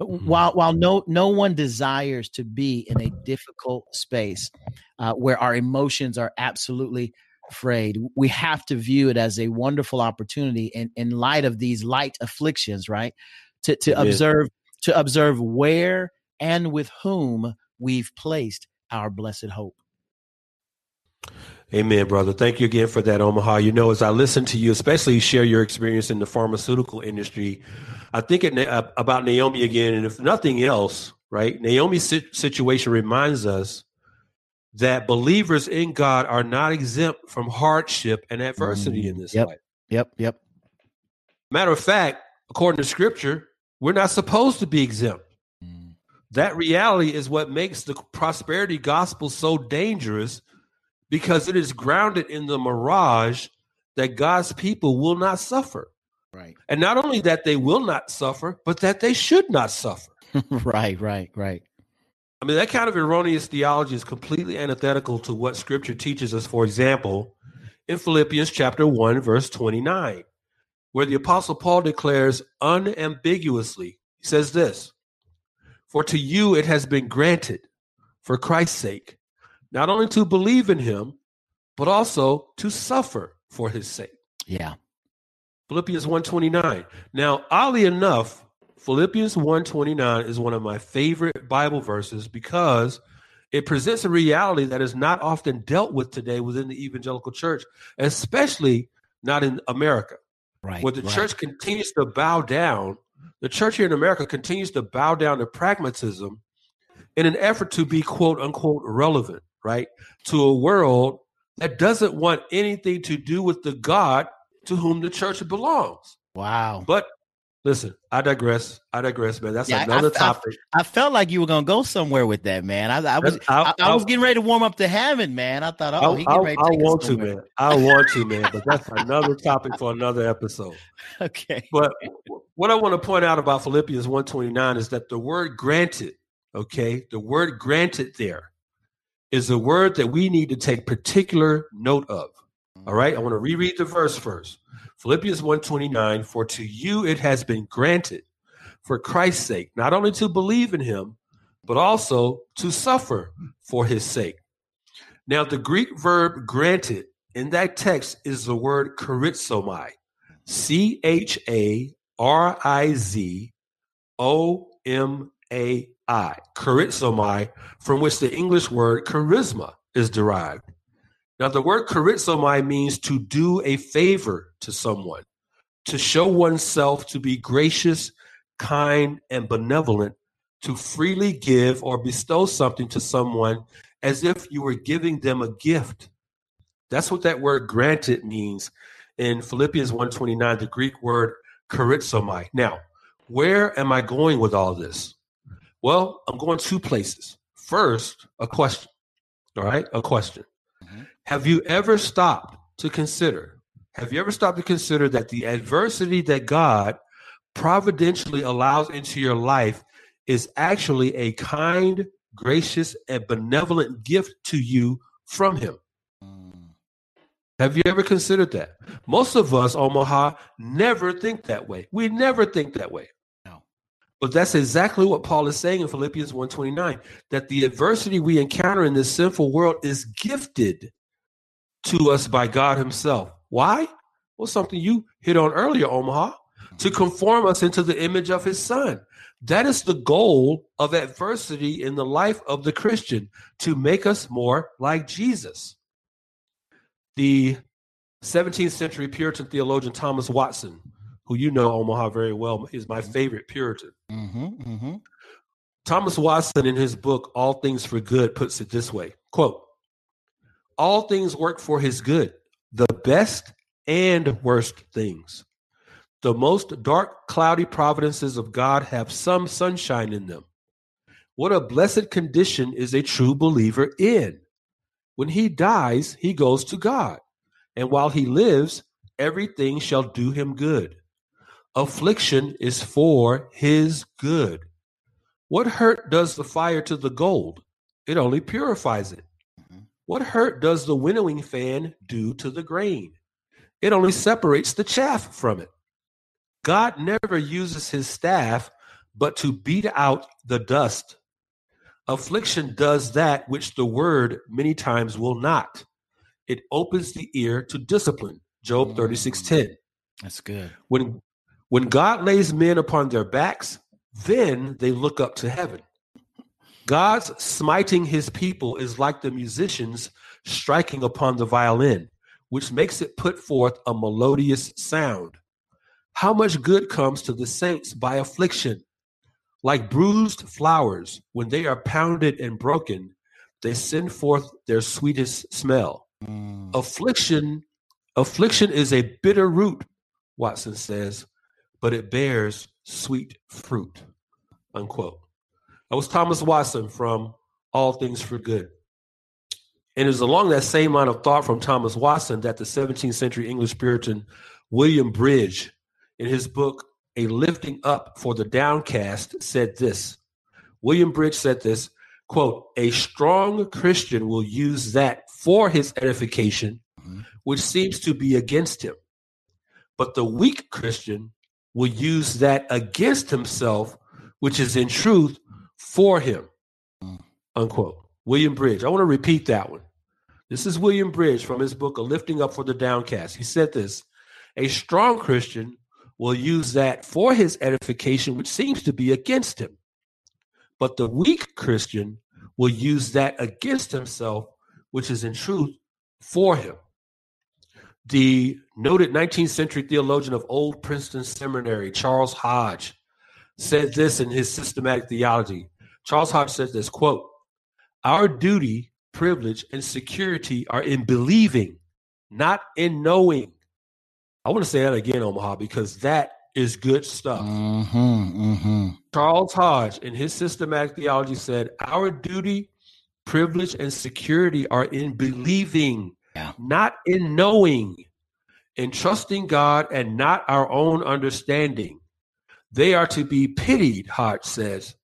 Mm-hmm. While while no no one desires to be in a difficult space uh, where our emotions are absolutely afraid. We have to view it as a wonderful opportunity in, in light of these light afflictions, right? To to yeah. observe to observe where and with whom we've placed our blessed hope. Amen, brother. Thank you again for that, Omaha. You know, as I listen to you, especially share your experience in the pharmaceutical industry, I think it, uh, about Naomi again, and if nothing else, right? Naomi's situation reminds us that believers in God are not exempt from hardship and adversity mm, in this yep, life. Yep, yep. Matter of fact, according to scripture, we're not supposed to be exempt. Mm. That reality is what makes the prosperity gospel so dangerous because it is grounded in the mirage that God's people will not suffer. Right. And not only that they will not suffer, but that they should not suffer. right, right, right. I mean, that kind of erroneous theology is completely antithetical to what scripture teaches us. For example, in Philippians chapter 1, verse 29, where the apostle Paul declares unambiguously, he says this For to you it has been granted, for Christ's sake, not only to believe in him, but also to suffer for his sake. Yeah. Philippians 129. Now, oddly enough, Philippians 129 is one of my favorite Bible verses because it presents a reality that is not often dealt with today within the evangelical church, especially not in America. Right. Where the right. church continues to bow down, the church here in America continues to bow down to pragmatism in an effort to be quote unquote relevant, right? To a world that doesn't want anything to do with the God to whom the church belongs. Wow. But Listen, I digress. I digress, man. That's yeah, another I, topic. I, I, felt like you were gonna go somewhere with that, man. I, I was I, I, was getting ready to warm up to heaven, man. I thought, oh, he getting ready to I want to, man. I want to, man. But that's another topic for another episode. Okay. But what I want to point out about Philippians 129 is that the word granted, okay, the word granted there is a word that we need to take particular note of. All right. I want to reread the verse first. Philippians 1:29 for to you it has been granted for Christ's sake not only to believe in him but also to suffer for his sake. Now the Greek verb granted in that text is the word charizomai. C H A R I Z O M A I. Charizomai from which the English word charisma is derived. Now, the word charizomai means to do a favor to someone, to show oneself to be gracious, kind, and benevolent, to freely give or bestow something to someone as if you were giving them a gift. That's what that word granted means in Philippians 1:29, the Greek word charizomai. Now, where am I going with all this? Well, I'm going two places. First, a question. All right, a question. Have you ever stopped to consider? Have you ever stopped to consider that the adversity that God providentially allows into your life is actually a kind, gracious, and benevolent gift to you from Him? Have you ever considered that? Most of us, Omaha, never think that way. We never think that way. No. But that's exactly what Paul is saying in Philippians 1:29 that the adversity we encounter in this sinful world is gifted to us by God himself. Why? Well, something you hit on earlier, Omaha, to conform us into the image of his son. That is the goal of adversity in the life of the Christian to make us more like Jesus. The 17th century Puritan theologian Thomas Watson who you know Omaha very well, is my mm-hmm. favorite Puritan. Mm-hmm, mm-hmm. Thomas Watson, in his book All Things for Good, puts it this way: "Quote: All things work for His good, the best and worst things. The most dark, cloudy providences of God have some sunshine in them. What a blessed condition is a true believer in! When he dies, he goes to God, and while he lives, everything shall do him good." affliction is for his good. What hurt does the fire to the gold? It only purifies it. What hurt does the winnowing fan do to the grain? It only separates the chaff from it. God never uses his staff but to beat out the dust. Affliction does that which the word many times will not. It opens the ear to discipline. Job 36:10. Mm. That's good. When when God lays men upon their backs, then they look up to heaven. God's smiting his people is like the musicians striking upon the violin, which makes it put forth a melodious sound. How much good comes to the saints by affliction? Like bruised flowers, when they are pounded and broken, they send forth their sweetest smell. Mm. Affliction, affliction is a bitter root, Watson says, but it bears sweet fruit. Unquote. That was Thomas Watson from All Things for Good. And it was along that same line of thought from Thomas Watson that the 17th century English Puritan William Bridge, in his book, A Lifting Up for the Downcast, said this. William Bridge said this quote, a strong Christian will use that for his edification, mm-hmm. which seems to be against him. But the weak Christian will use that against himself, which is in truth for him. Mm. Unquote. William Bridge. I want to repeat that one. This is William Bridge from his book, A Lifting Up for the Downcast. He said this A strong Christian will use that for his edification, which seems to be against him. But the weak Christian will use that against himself, which is in truth for him. The noted 19th century theologian of Old Princeton Seminary, Charles Hodge, said this in his systematic theology. Charles Hodge said this quote, Our duty, privilege, and security are in believing, not in knowing. I want to say that again, Omaha, because that is good stuff. Mm-hmm, mm-hmm. Charles Hodge, in his systematic theology, said, Our duty, privilege, and security are in believing, yeah. not in knowing, in trusting God and not our own understanding. They are to be pitied, Hart says.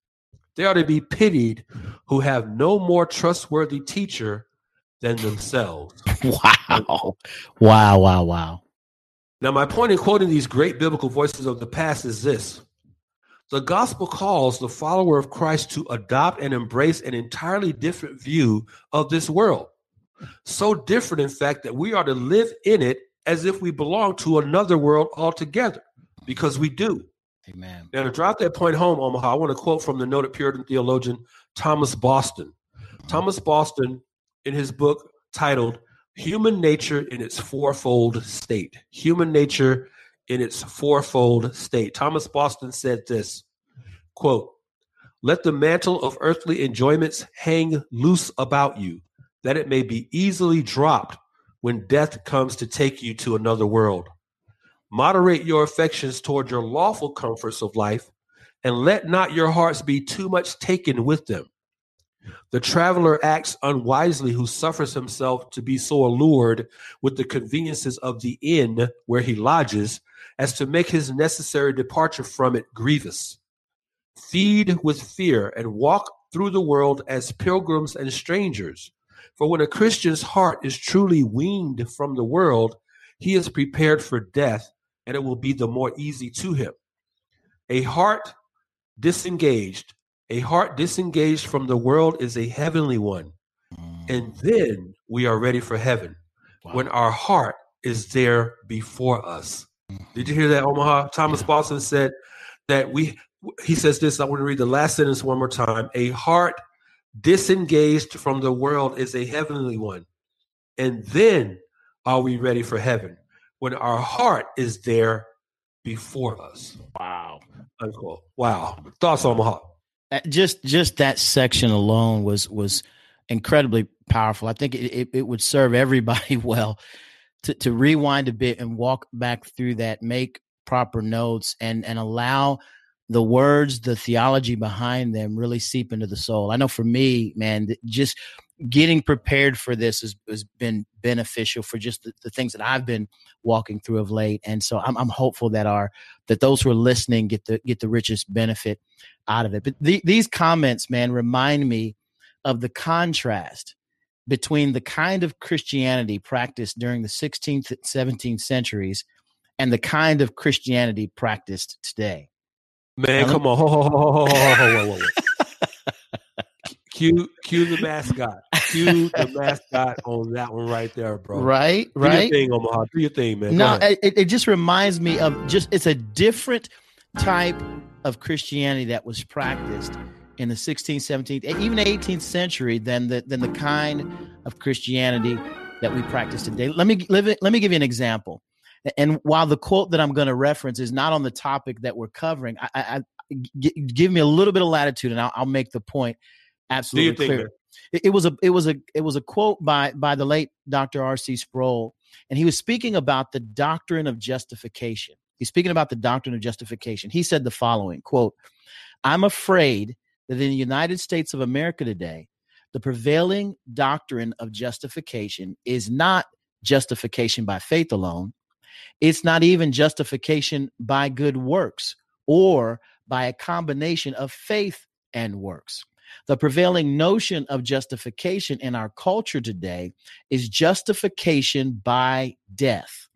They are to be pitied who have no more trustworthy teacher than themselves. Wow. Wow, wow, wow. Now, my point in quoting these great biblical voices of the past is this the gospel calls the follower of Christ to adopt and embrace an entirely different view of this world. So different, in fact, that we are to live in it as if we belong to another world altogether, because we do. Amen. Now, to drive that point home, Omaha, I want to quote from the noted Puritan theologian Thomas Boston. Mm-hmm. Thomas Boston, in his book titled human nature in its fourfold state. Human nature in its fourfold state. Thomas Boston said this quote, Let the mantle of earthly enjoyments hang loose about you, that it may be easily dropped when death comes to take you to another world. Moderate your affections toward your lawful comforts of life, and let not your hearts be too much taken with them. The traveler acts unwisely who suffers himself to be so allured with the conveniences of the inn where he lodges as to make his necessary departure from it grievous. Feed with fear and walk through the world as pilgrims and strangers. For when a Christian's heart is truly weaned from the world, he is prepared for death, and it will be the more easy to him. A heart disengaged, a heart disengaged from the world is a heavenly one. Mm. And then we are ready for heaven wow. when our heart is there before us. Mm-hmm. Did you hear that, Omaha? Thomas yeah. Boston said that we, he says this, I want to read the last sentence one more time. A heart disengaged from the world is a heavenly one. And then are we ready for heaven when our heart is there before us? Wow. Unquote. Wow. Thoughts, Omaha? Uh, just just that section alone was was incredibly powerful. I think it, it, it would serve everybody well to, to rewind a bit and walk back through that, make proper notes, and and allow the words, the theology behind them really seep into the soul. I know for me, man, just getting prepared for this has, has been beneficial for just the, the, things that I've been walking through of late. And so I'm, I'm hopeful that our that those who are listening get the get the richest benefit out of it. But the, these comments, man, remind me of the contrast between the kind of Christianity practiced during the 16th, 17th centuries and the kind of Christianity practiced today. Man, now, come on. Ho, ho, ho, cue, cue the mascot. Cue the mascot on that one right there, bro. Right, Do right. Do your thing, Omaha. Do your thing, man. No, it, it just reminds me of just, it's a different type of Christianity that was practiced in the 16th, 17th, even 18th century than the than the kind of Christianity that we practice today. Let me let me, let me give you an example. And while the quote that I'm going to reference is not on the topic that we're covering, I, I, I g- give me a little bit of latitude, and I'll, I'll make the point absolutely clear. It, it, was a it was a it was a quote by by the late Dr. R.C. Sproul, and he was speaking about the doctrine of justification. He's speaking about the doctrine of justification. He said the following quote, I'm afraid that in the United States of America today, the prevailing doctrine of justification is not justification by faith alone. It's not even justification by good works or by a combination of faith and works. The prevailing notion of justification in our culture today is justification by death.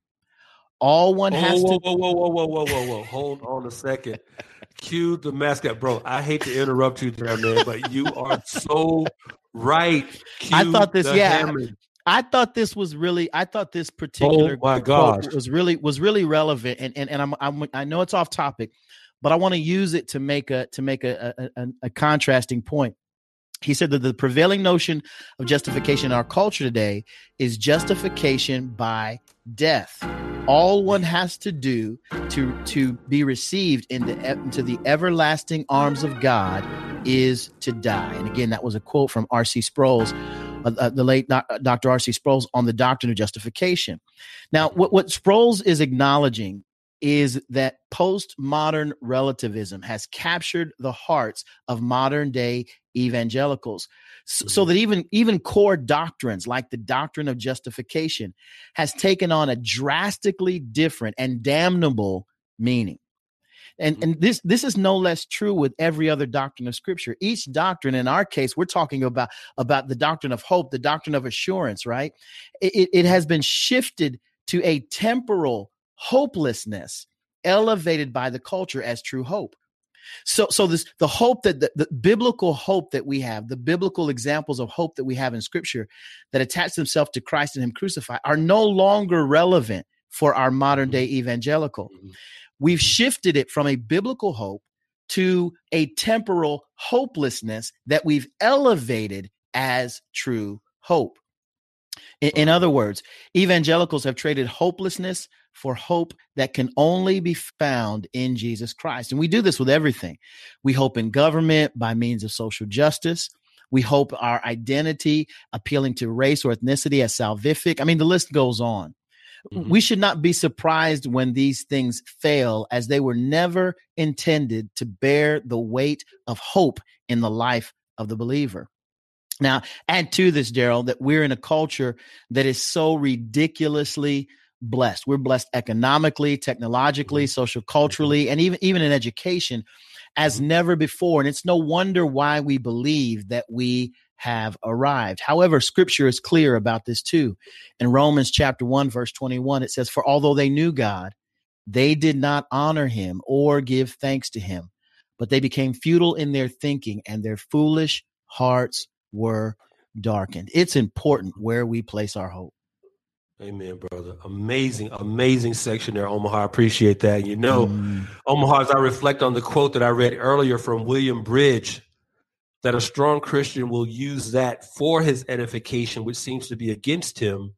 All one has whoa, to. Whoa, whoa, whoa, whoa, whoa, whoa, whoa! Hold on a second. Cue the mascot, bro. I hate to interrupt you there, man, but you are so right. Cue I thought this, yeah. Hammond. I thought this was really. I thought this oh particular oh my gosh. was really was really relevant, and and and I'm, I'm I know it's off topic, but I want to use it to make a to make a, a, a, contrasting point. He said that the prevailing notion of justification in our culture today is justification by death. All one has to do to to be received into, into the everlasting arms of God is to die. And again, that was a quote from R.C. Sproul's, uh, uh, the late Dr. R.C. Sproul's on the doctrine of justification. Now, what, what Sproul's is acknowledging is that postmodern relativism has captured the hearts of modern day evangelicals so, so, mm-hmm. that even even core doctrines like the doctrine of justification has taken on a drastically different and damnable meaning and mm-hmm. and this this is no less true with every other doctrine of scripture each doctrine in our case we're talking about about the doctrine of hope the doctrine of assurance right it, it has been shifted to a temporal hopelessness elevated by the culture as true hope. So, so this the hope that the, the, biblical hope that we have, the biblical examples of hope that we have in Scripture that attach themselves to Christ and Him crucified, are no longer relevant for our modern day evangelical. Mm-hmm. We've shifted it from a biblical hope to a temporal hopelessness that we've elevated as true hope. In, in other words, evangelicals have traded hopelessness for hope that can only be found in Jesus Christ. And we do this with everything. We hope in government by means of social justice. We hope our identity appealing to race or ethnicity as salvific. I mean, the list goes on. Mm-hmm. We should not be surprised when these things fail, as they were never intended to bear the weight of hope in the life of the believer. Now, add to this, Daryl, that we're in a culture that is so ridiculously blessed. We're blessed economically, technologically, mm-hmm. social culturally, and even even in education as mm-hmm. never before. And it's no wonder why we believe that we have arrived. However, scripture is clear about this too. In Romans chapter 1 verse 21 it says for although they knew God, they did not honor him or give thanks to him, but they became futile in their thinking and their foolish hearts were darkened. It's important where we place our hope. Amen, brother. Amazing, amazing section there, Omaha. I appreciate that. You know, mm. Omaha, as I reflect on the quote that I read earlier from William Bridge, that a strong Christian will use that for his edification, which seems to be against him,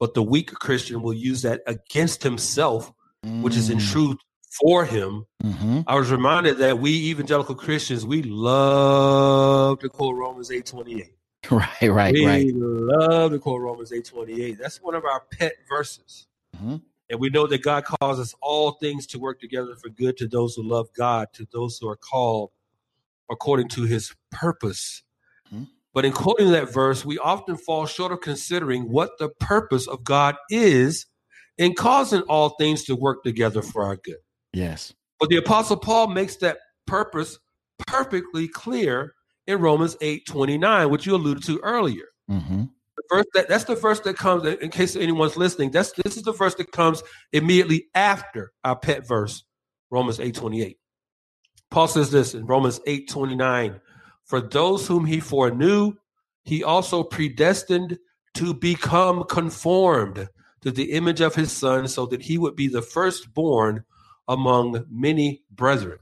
but the weak Christian will use that against himself, mm. which is in mm. truth for him. Mm-hmm. I was reminded that we evangelical Christians, we love to quote Romans 8 28. Right, right, right. we right. love to quote Romans 8 28. That's one of our pet verses. Mm-hmm. And we know that God causes all things to work together for good to those who love God, to those who are called according to his purpose. Mm-hmm. But in quoting that verse, we often fall short of considering what the purpose of God is in causing all things to work together for our good. Yes. But the Apostle Paul makes that purpose perfectly clear in Romans 8 29, which you alluded to earlier. Mm-hmm. The first that, that's the first that comes, in case anyone's listening, that's this is the first that comes immediately after our pet verse, Romans 8 28. Paul says this in Romans 8 29 For those whom he foreknew, he also predestined to become conformed to the image of his son, so that he would be the firstborn among many brethren.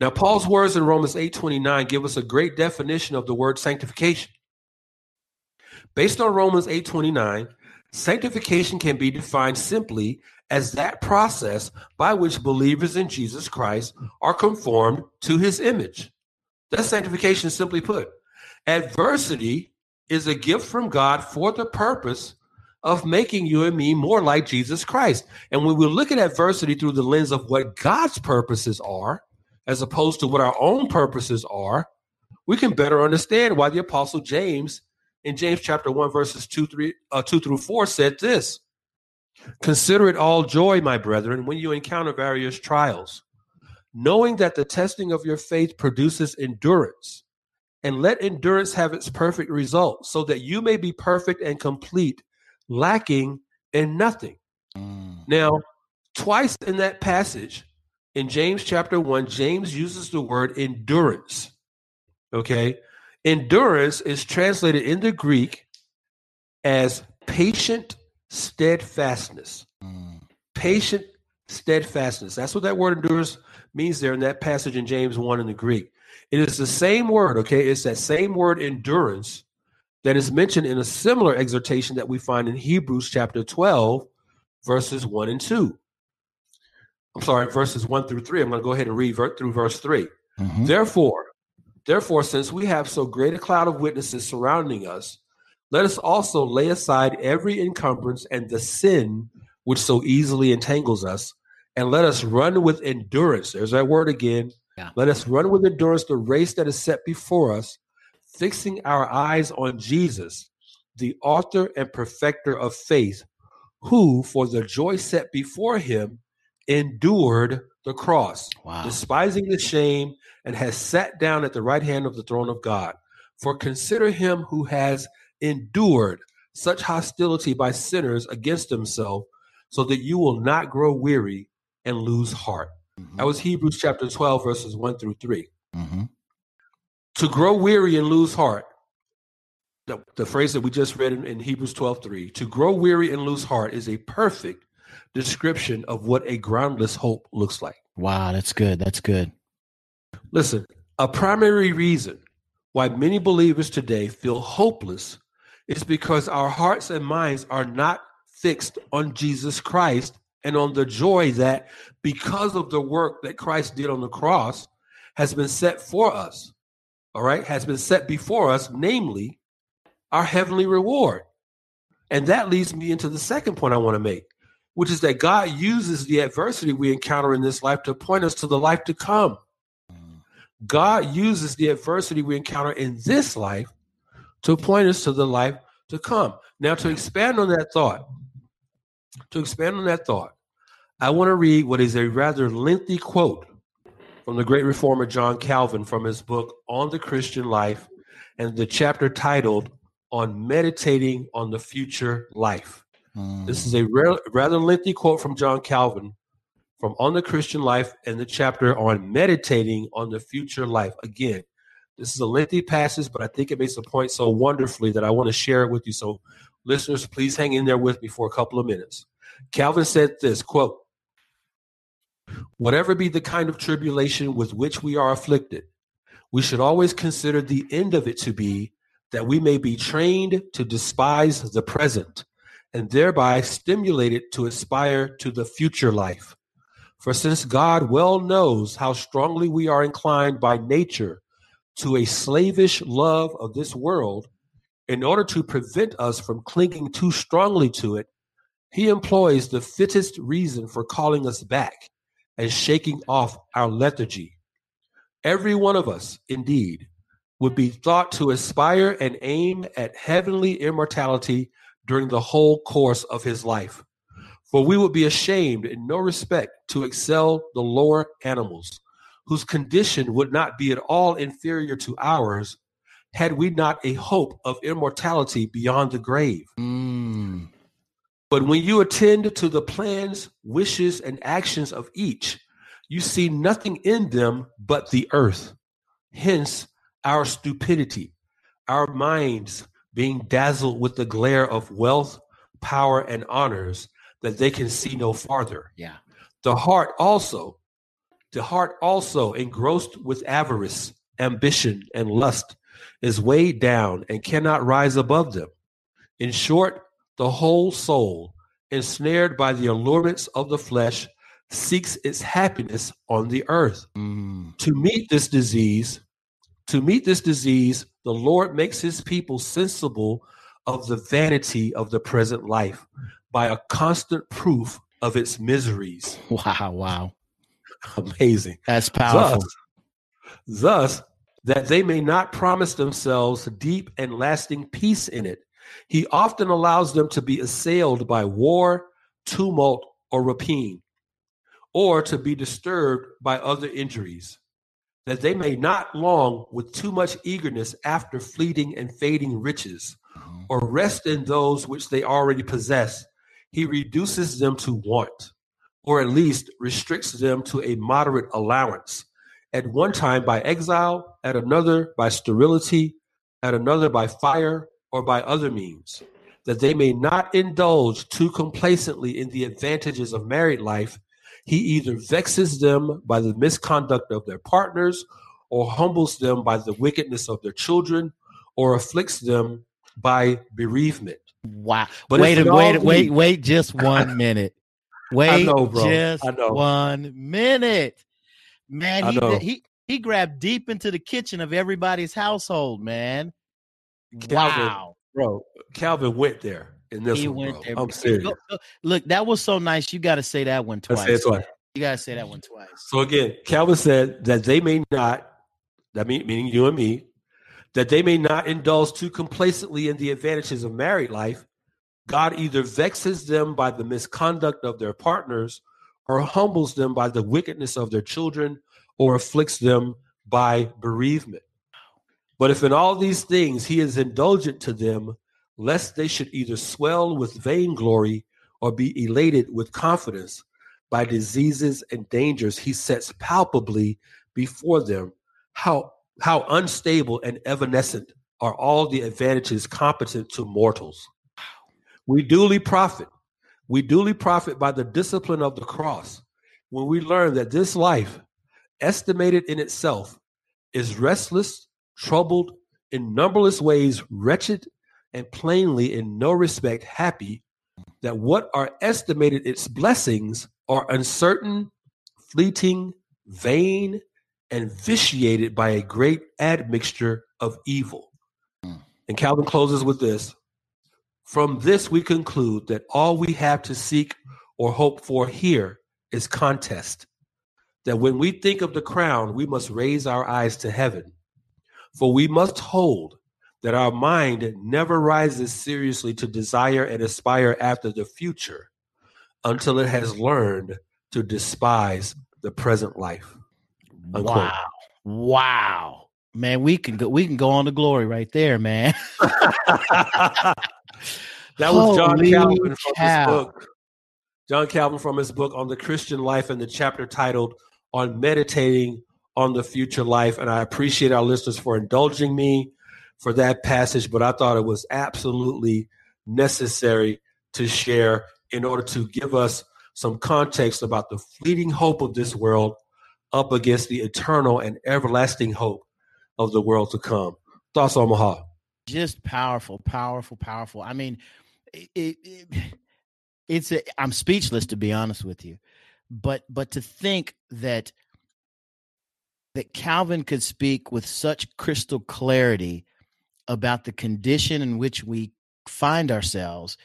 Now, Paul's words in Romans 8:29 give us a great definition of the word sanctification. Based on Romans 8:29, sanctification can be defined simply as that process by which believers in Jesus Christ are conformed to his image. That's sanctification simply put. Adversity is a gift from God for the purpose of making you and me more like Jesus Christ. And when we look at adversity through the lens of what God's purposes are, as opposed to what our own purposes are, we can better understand why the apostle James in James chapter 1 verses 2 3 uh, 2 through 4 said this. Consider it all joy, my brethren, when you encounter various trials, knowing that the testing of your faith produces endurance. And let endurance have its perfect result, so that you may be perfect and complete, lacking in nothing. Mm. Now, twice in that passage, in James chapter 1, James uses the word endurance. Okay? Endurance is translated in the Greek as patient steadfastness. Patient steadfastness. That's what that word endurance means there in that passage in James 1 in the Greek. It is the same word, okay? It's that same word endurance that is mentioned in a similar exhortation that we find in Hebrews chapter 12, verses 1 and 2. I'm sorry, verses one through three. I'm going to go ahead and read through verse 3 mm-hmm. Therefore, therefore, since we have so great a cloud of witnesses surrounding us, let us also lay aside every encumbrance and the sin which so easily entangles us, and let us run with endurance. There's that word again. Yeah. Let us run with endurance the race that is set before us, fixing our eyes on Jesus, the author and perfecter of faith, who, for the joy set before him, endured the cross, wow. despising the shame, and has sat down at the right hand of the throne of God. For consider him who has endured such hostility by sinners against himself, so that you will not grow weary and lose heart. Mm-hmm. That was Hebrews chapter 12, verses 1 through 3. Mm-hmm. To grow weary and lose heart, the, the phrase that we just read in, in Hebrews 12, 3, to grow weary and lose heart is a perfect description of what a groundless hope looks like. Wow, that's good. That's good. Listen, a primary reason why many believers today feel hopeless is because our hearts and minds are not fixed on Jesus Christ and on the joy that, because of the work that Christ did on the cross, has been set for us. All right, has been set before us, namely our heavenly reward. And that leads me into the second point I want to make, which is that God uses the adversity we encounter in this life to point us to the life to come. God uses the adversity we encounter in this life to point us to the life to come. Now, to expand on that thought, to expand on that thought, I want to read what is a rather lengthy quote from the great reformer John Calvin from his book On the Christian Life and the chapter titled On Meditating on the Future Life. Mm. This is a re- rather lengthy quote from John Calvin from On the Christian Life and the chapter on meditating on the future life. Again, this is a lengthy passage, but I think it makes a point so wonderfully that I want to share it with you. So, listeners, please hang in there with me for a couple of minutes. Calvin said this quote, Whatever be the kind of tribulation with which we are afflicted, we should always consider the end of it to be that we may be trained to despise the present and thereby stimulated to aspire to the future life. For since God well knows how strongly we are inclined by nature to a slavish love of this world, in order to prevent us from clinging too strongly to it, he employs the fittest reason for calling us back and shaking off our lethargy. Every one of us, indeed, would be thought to aspire and aim at heavenly immortality during the whole course of his life. For we would be ashamed in no respect to excel the lower animals, whose condition would not be at all inferior to ours, had we not a hope of immortality beyond the grave. Mm. But when you attend to the plans, wishes, and actions of each, you see nothing in them but the earth. Hence, our stupidity, our minds being dazzled with the glare of wealth, power, and honors that they can see no farther. Yeah. The heart also, the heart also engrossed with avarice, ambition, and lust is weighed down and cannot rise above them. In short, the whole soul, ensnared by the allurements of the flesh, seeks its happiness on the earth. Mm. To meet this disease, to meet this disease, the Lord makes his people sensible of the vanity of the present life by a constant proof of its miseries. Wow, wow. Amazing. That's powerful. Thus, thus, that they may not promise themselves deep and lasting peace in it, he often allows them to be assailed by war, tumult, or rapine, or to be disturbed by other injuries, that they may not long with too much eagerness after fleeting and fading riches, mm-hmm. or rest in those which they already possess he reduces them to want, or at least restricts them to a moderate allowance, at one time by exile, at another by sterility, at another by fire, or by other means, that they may not indulge too complacently in the advantages of married life. He either vexes them by the misconduct of their partners, or humbles them by the wickedness of their children, or afflicts them by bereavement. Wow. But wait, wait, wait, wait, just one minute. Wait know, just one minute. Man, he, he he grabbed deep into the kitchen of everybody's household, man. Calvin, wow. Bro, Calvin went there in this he one, went bro. there. I'm serious. Look, that was so nice. You got to say that one twice. Say twice. You got to say that one twice. So again, Calvin said that they may not, that mean, meaning you and me, that they may not indulge too complacently in the advantages of married life, God either vexes them by the misconduct of their partners or humbles them by the wickedness of their children or afflicts them by bereavement. But if in all these things he is indulgent to them, lest they should either swell with vainglory or be elated with confidence by diseases and dangers he sets palpably before them, how how unstable and evanescent are all the advantages competent to mortals. We duly profit. We duly profit by the discipline of the cross when we learn that this life, estimated in itself, is restless, troubled, in numberless ways wretched, and plainly in no respect happy, that what are estimated its blessings are uncertain, fleeting, vain, and vitiated by a great admixture of evil. And Calvin closes with this From this, we conclude that all we have to seek or hope for here is contest. That when we think of the crown, we must raise our eyes to heaven. For we must hold that our mind never rises seriously to desire and aspire after the future until it has learned to despise the present life. Unquote. Wow. Wow. Man, we can go we can go on to glory right there, man. that was John Calvin from cow. his book. John Calvin from his book on the Christian life and the chapter titled On Meditating on the Future Life. And I appreciate our listeners for indulging me for that passage, but I thought it was absolutely necessary to share in order to give us some context about the fleeting hope of this world up against the eternal and everlasting hope of the world to come. Thoughts, Omaha? Just powerful, powerful, powerful. I mean, it, it, it's a, I'm speechless to be honest with you, but but to think that that Calvin could speak with such crystal clarity about the condition in which we find ourselves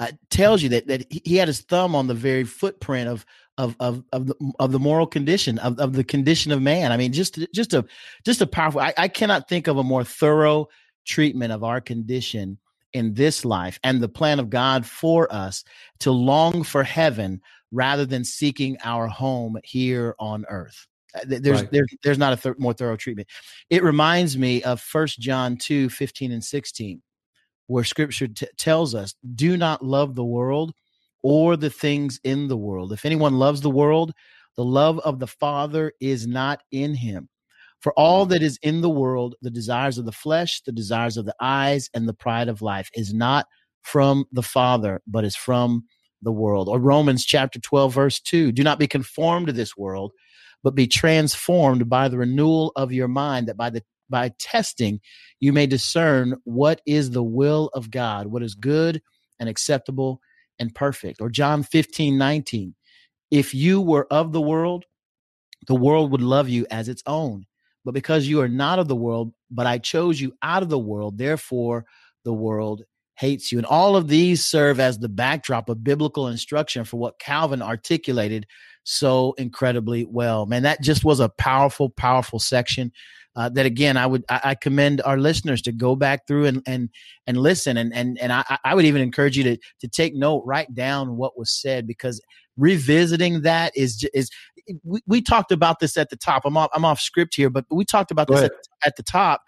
uh, tells you that that he had his thumb on the very footprint of of of of the, of the moral condition of, of the condition of man. I mean, just just a just a powerful. I, I cannot think of a more thorough treatment of our condition in this life and the plan of God for us to long for heaven rather than seeking our home here on earth. Uh, there's right. there's there's not a th- more thorough treatment. It reminds me of First John 2, 15 and 16, where scripture t- tells us, do not love the world or the things in the world. If anyone loves the world, the love of the Father is not in him. For all that is in the world, the desires of the flesh, the desires of the eyes, and the pride of life is not from the Father, but is from the world. Or Romans chapter 12, verse 2 Do not be conformed to this world, but be transformed by the renewal of your mind, that by the by testing you may discern what is the will of God, what is good and acceptable and perfect. Or John 15, 19. If you were of the world, the world would love you as its own. But because you are not of the world, but I chose you out of the world, therefore the world hates you. And all of these serve as the backdrop of biblical instruction for what Calvin articulated so incredibly well. Man, that just was a powerful, powerful section. Uh, that again, I would I, I, commend our listeners to go back through and and and listen, and and and I, I would even encourage you to to take note, write down what was said, because revisiting that is is we, we talked about this at the top. I'm off I'm off script here, but we talked about this at, at the top.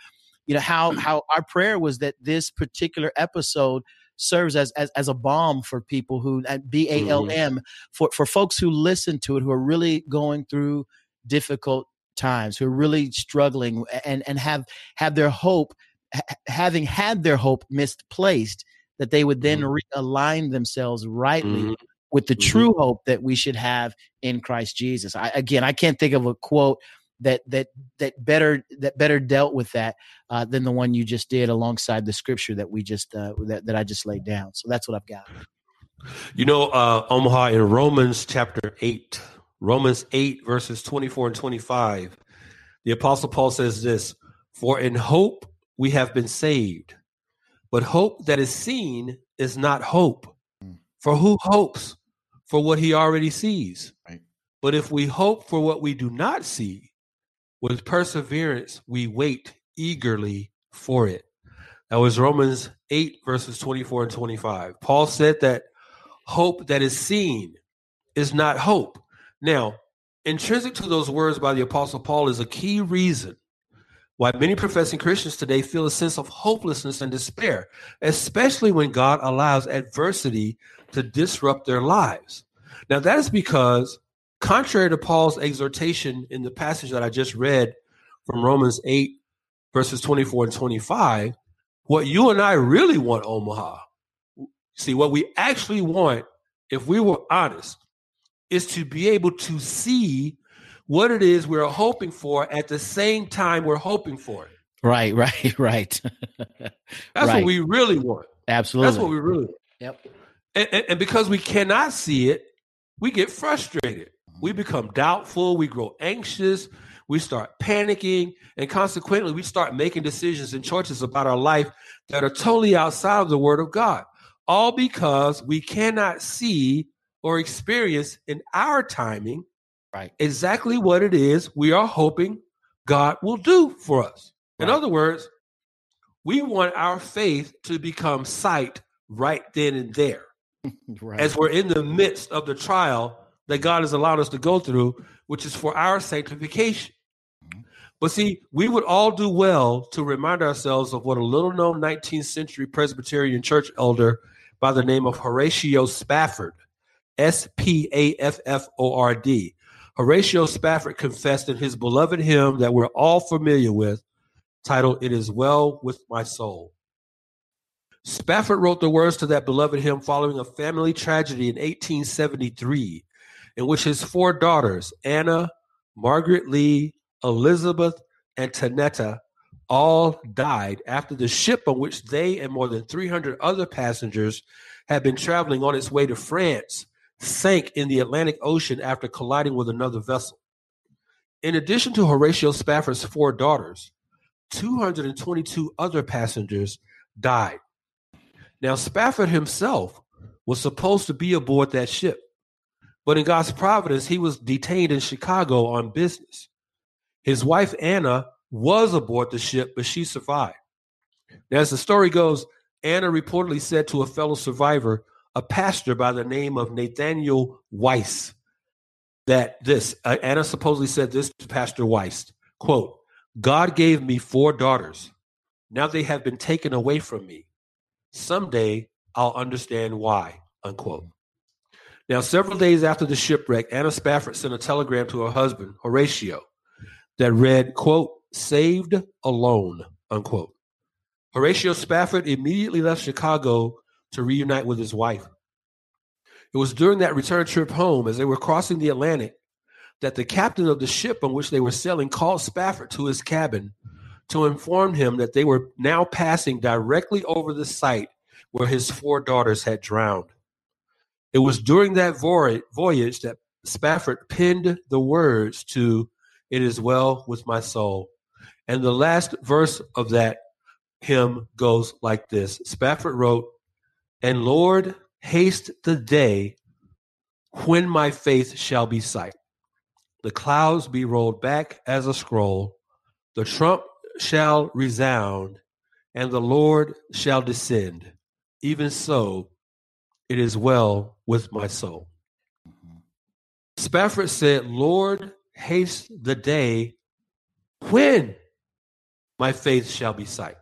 You know how how our prayer was that this particular episode serves as as, as a balm for people who at B A L M mm-hmm. for for folks who listen to it who are really going through difficult times who are really struggling and and have have their hope ha- having had their hope misplaced that they would then mm-hmm. realign themselves rightly mm-hmm. with the mm-hmm. true hope that we should have in Christ Jesus. I, again, I can't think of a quote that that that better that better dealt with that uh, than the one you just did alongside the scripture that we just uh, that that I just laid down. So that's what I've got. You know, uh, Omaha in Romans chapter eight, Romans eight verses twenty four and twenty five, the apostle Paul says this: "For in hope we have been saved, but hope that is seen is not hope. Mm. For who hopes for what he already sees?" Right. But if we hope for what we do not see, with perseverance, we wait eagerly for it. That was Romans 8, verses 24 and 25. Paul said that hope that is seen is not hope. Now, intrinsic to those words by the Apostle Paul is a key reason why many professing Christians today feel a sense of hopelessness and despair, especially when God allows adversity to disrupt their lives. Now, that is because contrary to Paul's exhortation in the passage that I just read from Romans 8, verses 24 and 25, what you and I really want, Omaha, see, what we actually want, if we were honest, is to be able to see what it is we're hoping for at the same time we're hoping for it. Right, right, right. That's Right. what we really want. Absolutely. That's what we really want. Yep. And, and, and because we cannot see it, we get frustrated. We become doubtful. We grow anxious. We start panicking. And consequently, we start making decisions and choices about our life that are totally outside of the Word of God. All because we cannot see or experience in our timing Right. exactly what it is we are hoping God will do for us. In other words, we want our faith to become sight right then and there Right. as we're in the midst of the trial that God has allowed us to go through, which is for our sanctification. Mm-hmm. But see, we would all do well to remind ourselves of what a little known 19th century Presbyterian church elder by the name of Horatio Spafford, S P A F F O R D. Horatio Spafford confessed in his beloved hymn that we're all familiar with, titled It Is Well With My Soul. Spafford wrote the words to that beloved hymn following a family tragedy in 1873, in which his four daughters, Anna, Margaret Lee, Elizabeth, and Tanetta, all died after the ship on which they and more than 300 other passengers had been traveling on its way to France sank in the Atlantic Ocean after colliding with another vessel. In addition to Horatio Spafford's four daughters, 222 other passengers died. Now, Spafford himself was supposed to be aboard that ship, but in God's providence, he was detained in Chicago on business. His wife, Anna, was aboard the ship, but she survived. Now, as the story goes, Anna reportedly said to a fellow survivor, a pastor by the name of Nathaniel Weiss, that this, uh, Anna supposedly said this to Pastor Weiss, quote, God gave me four daughters. Now they have been taken away from me. Someday I'll understand why, unquote. Now, several days after the shipwreck, Anna Spafford sent a telegram to her husband, Horatio, that read, quote, saved alone, unquote. Horatio Spafford immediately left Chicago to reunite with his wife. It was during that return trip home, as they were crossing the Atlantic, that the captain of the ship on which they were sailing called Spafford to his cabin to inform him that they were now passing directly over the site where his four daughters had drowned. It was during that voyage that Spafford penned the words to It is Well with My Soul. And the last verse of that hymn goes like this Spafford wrote, And Lord, haste the day when my faith shall be sight. The clouds be rolled back as a scroll, the trump shall resound, and the Lord shall descend. Even so, it is well with my soul. Spafford said, Lord, haste the day when my faith shall be sight.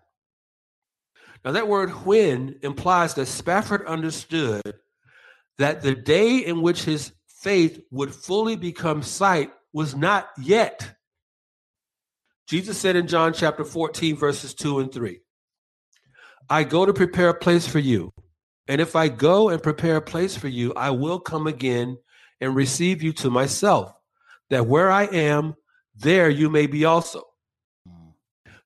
Now, that word when implies that Spafford understood that the day in which his faith would fully become sight was not yet. Jesus said in John chapter 14, verses 2 and 3, I go to prepare a place for you. And if I go and prepare a place for you, I will come again and receive you to myself, that where I am, there you may be also. Mm.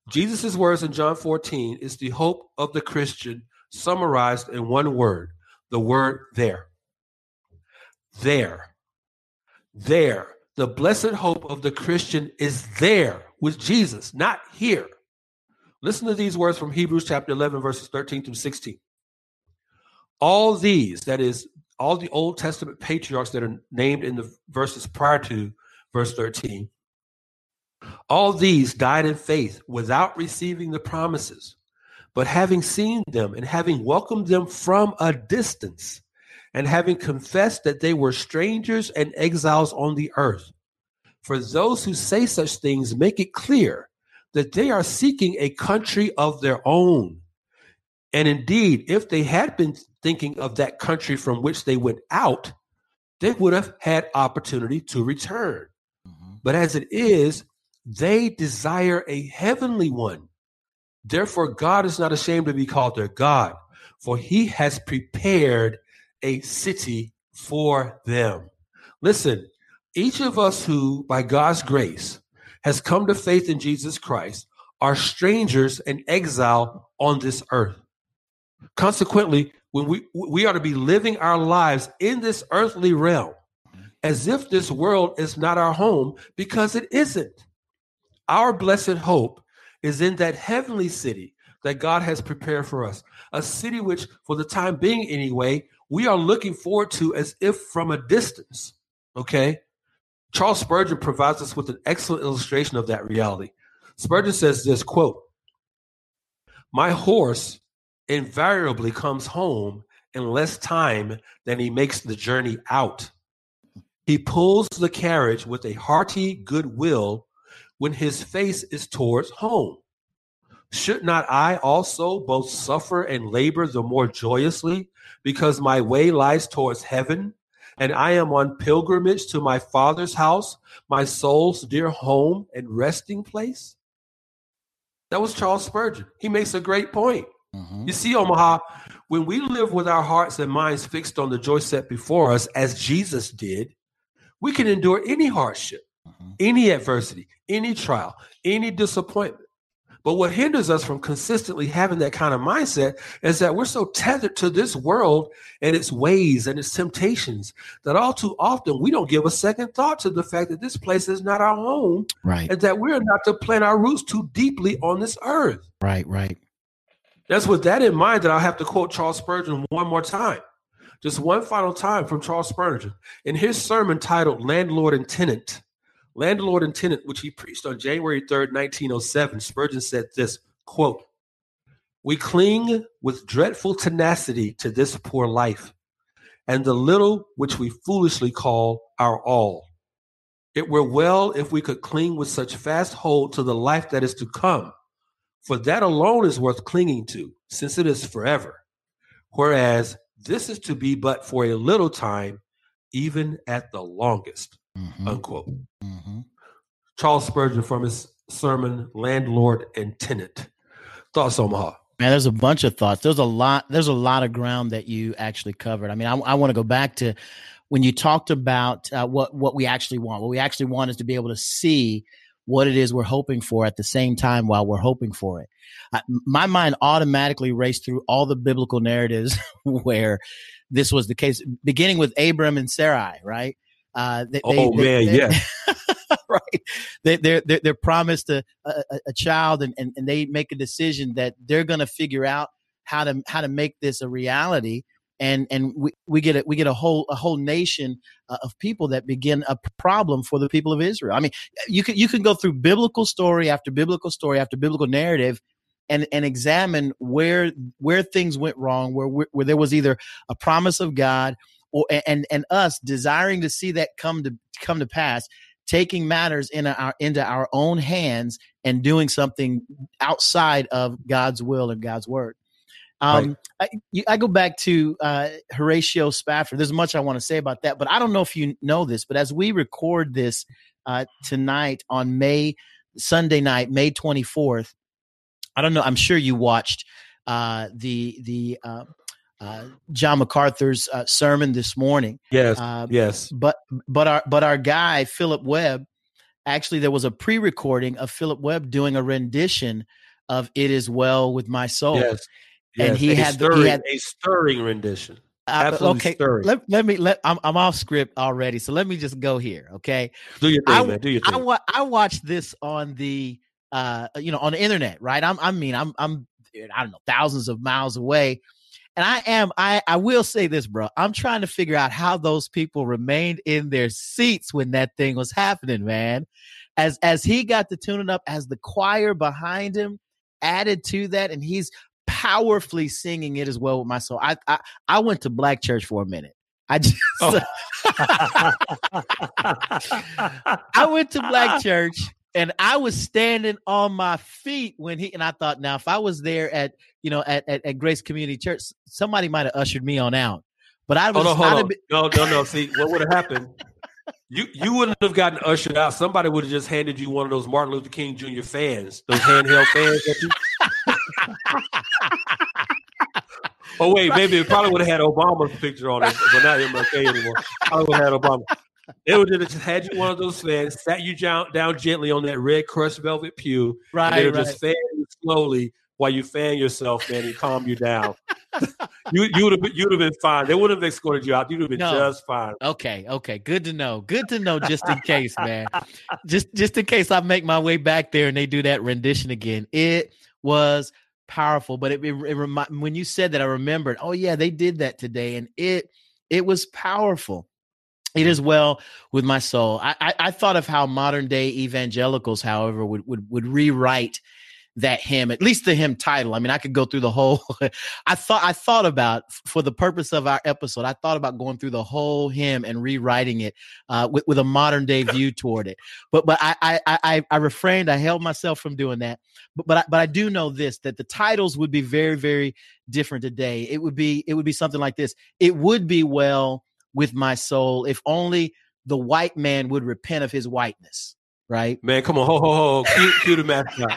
Jesus' words in John 14 is the hope of the Christian summarized in one word the word there. There. There. The blessed hope of the Christian is there with Jesus, not here. Listen to these words from Hebrews chapter 11, verses 13 through 16. All these, that is, all the Old Testament patriarchs that are named in the verses prior to verse 13, all these died in faith without receiving the promises, but having seen them and having welcomed them from a distance, and having confessed that they were strangers and exiles on the earth. For those who say such things make it clear that they are seeking a country of their own. And indeed, if they had been thinking of that country from which they went out, they would have had opportunity to return. Mm-hmm. But as it is, they desire a heavenly one. Therefore, God is not ashamed to be called their God, for he has prepared a city for them. Listen, each of us who, by God's grace, has come to faith in Jesus Christ are strangers and exile on this earth. Consequently, when we we are to be living our lives in this earthly realm as if this world is not our home because it isn't. Our blessed hope is in that heavenly city that God has prepared for us, a city which, for the time being anyway, we are looking forward to as if from a distance. Okay? Charles Spurgeon provides us with an excellent illustration of that reality. Spurgeon says this quote, My horse invariably comes home in less time than he makes the journey out. He pulls the carriage with a hearty good will when his face is towards home. Should not I also both suffer and labor the more joyously because my way lies towards heaven and I am on pilgrimage to my Father's house, my soul's dear home and resting place? That was Charles Spurgeon. He makes a great point. Mm-hmm. You see, Omaha, when we live with our hearts and minds fixed on the joy set before us, as Jesus did, we can endure any hardship, mm-hmm. any adversity, any trial, any disappointment. But what hinders us from consistently having that kind of mindset is that we're so tethered to this world and its ways and its temptations that all too often we don't give a second thought to the fact that this place is not our home. Right. And that we're not to plant our roots too deeply on this earth. Right, right. That's with that in mind that I'll have to quote Charles Spurgeon one more time. Just one final time from Charles Spurgeon. In his sermon titled Landlord and Tenant, Landlord and Tenant, which he preached on January 3rd, 1907, Spurgeon said this quote, We cling with dreadful tenacity to this poor life, and the little which we foolishly call our all. It were well if we could cling with such fast hold to the life that is to come, for that alone is worth clinging to, since it is forever. Whereas this is to be but for a little time, even at the longest. Mm-hmm. Unquote. Mm-hmm. Charles Spurgeon from his sermon, Landlord and Tenant. Thoughts, Omaha? Man, there's a bunch of thoughts. There's a lot. There's a lot of ground that you actually covered. I mean, I, I want to go back to when you talked about uh, what what we actually want. What we actually want is to be able to see what it is we're hoping for at the same time while we're hoping for it. Uh, my mind automatically raced through all the biblical narratives where this was the case, beginning with Abram and Sarai, right? Uh, they, oh they, man, they, yeah. right. They, they're, they're, they're promised a, a, a child and, and, and they make a decision that they're going to figure out how to, how to make this a reality. And, and we, we get a, we get a whole, a whole nation uh, of people that begin a problem for the people of Israel. I mean, you can, you can go through biblical story after biblical story after biblical narrative and and examine where where things went wrong, where where there was either a promise of God or and and us desiring to see that come to come to pass taking matters in our into our own hands and doing something outside of God's will and God's word. Um, right. I, you, I, go back to uh, Horatio Spafford. There's much I want to say about that, but I don't know if you know this. But as we record this uh, tonight on May Sunday night, May 24th, I don't know. I'm sure you watched uh, the the uh, uh, John MacArthur's uh, sermon this morning. Yes, uh, yes. But but our but our guy Philip Webb, actually, there was a pre-recording of Philip Webb doing a rendition of "It Is Well with My Soul." Yes, yes. and he had stirring, he had a stirring rendition. Uh, Absolutely okay, stirring. let, let me let I'm I'm off script already, so let me just go here. Okay, do your thing, I, man. Do your thing. I, wa- I watched this on the uh you know on the internet, right? I'm I mean I'm I'm I don't know thousands of miles away and I am, I, I will say this, bro. I'm trying to figure out how those people remained in their seats when that thing was happening, man. As as he got the tuning up, as the choir behind him added to that, and he's powerfully singing it as well with my soul. I I, I went to black church for a minute. I just oh. I went to black church and I was standing on my feet when he and I thought, now if I was there at you know at, at, at Grace Community Church, somebody might have ushered me on out. But I was hold on, hold on. Been- no, no, no. See what would have happened? You you wouldn't have gotten ushered out. Somebody would have just handed you one of those Martin Luther King Jr. fans, those handheld fans you. Oh wait, maybe it probably would have had Obama's picture on it, but not MLK anymore. Probably would have had Obama. They would have just had you one of those fans, sat you down, down gently on that red crushed velvet pew, right? And they would right. just fan you slowly while you fan yourself, man, and calm you down. you you would have been you'd have been fine. They would have escorted you out. You'd have been no. just fine. Okay, okay, good to know. Good to know, just in case, man. Just just in case I make my way back there and they do that rendition again. It was powerful, but it, it, it remi- when you said that, I remembered. Oh yeah, they did that today, and it it was powerful. It is mm-hmm. well with my soul. I, I, I thought of how modern day evangelicals, however, would would would rewrite that hymn, at least the hymn title. I mean, I could go through the whole. I thought I thought about for the purpose of our episode. I thought about going through the whole hymn and rewriting it uh, with with a modern day view toward it. But but I I I, I refrained. I held myself from doing that. But but I, but I do know this that the titles would be very very different today. It would be it would be something like this. It would be well with my soul if only the white man would repent of his whiteness. Right, man. Come on, ho ho ho! Cue, cue the mascot.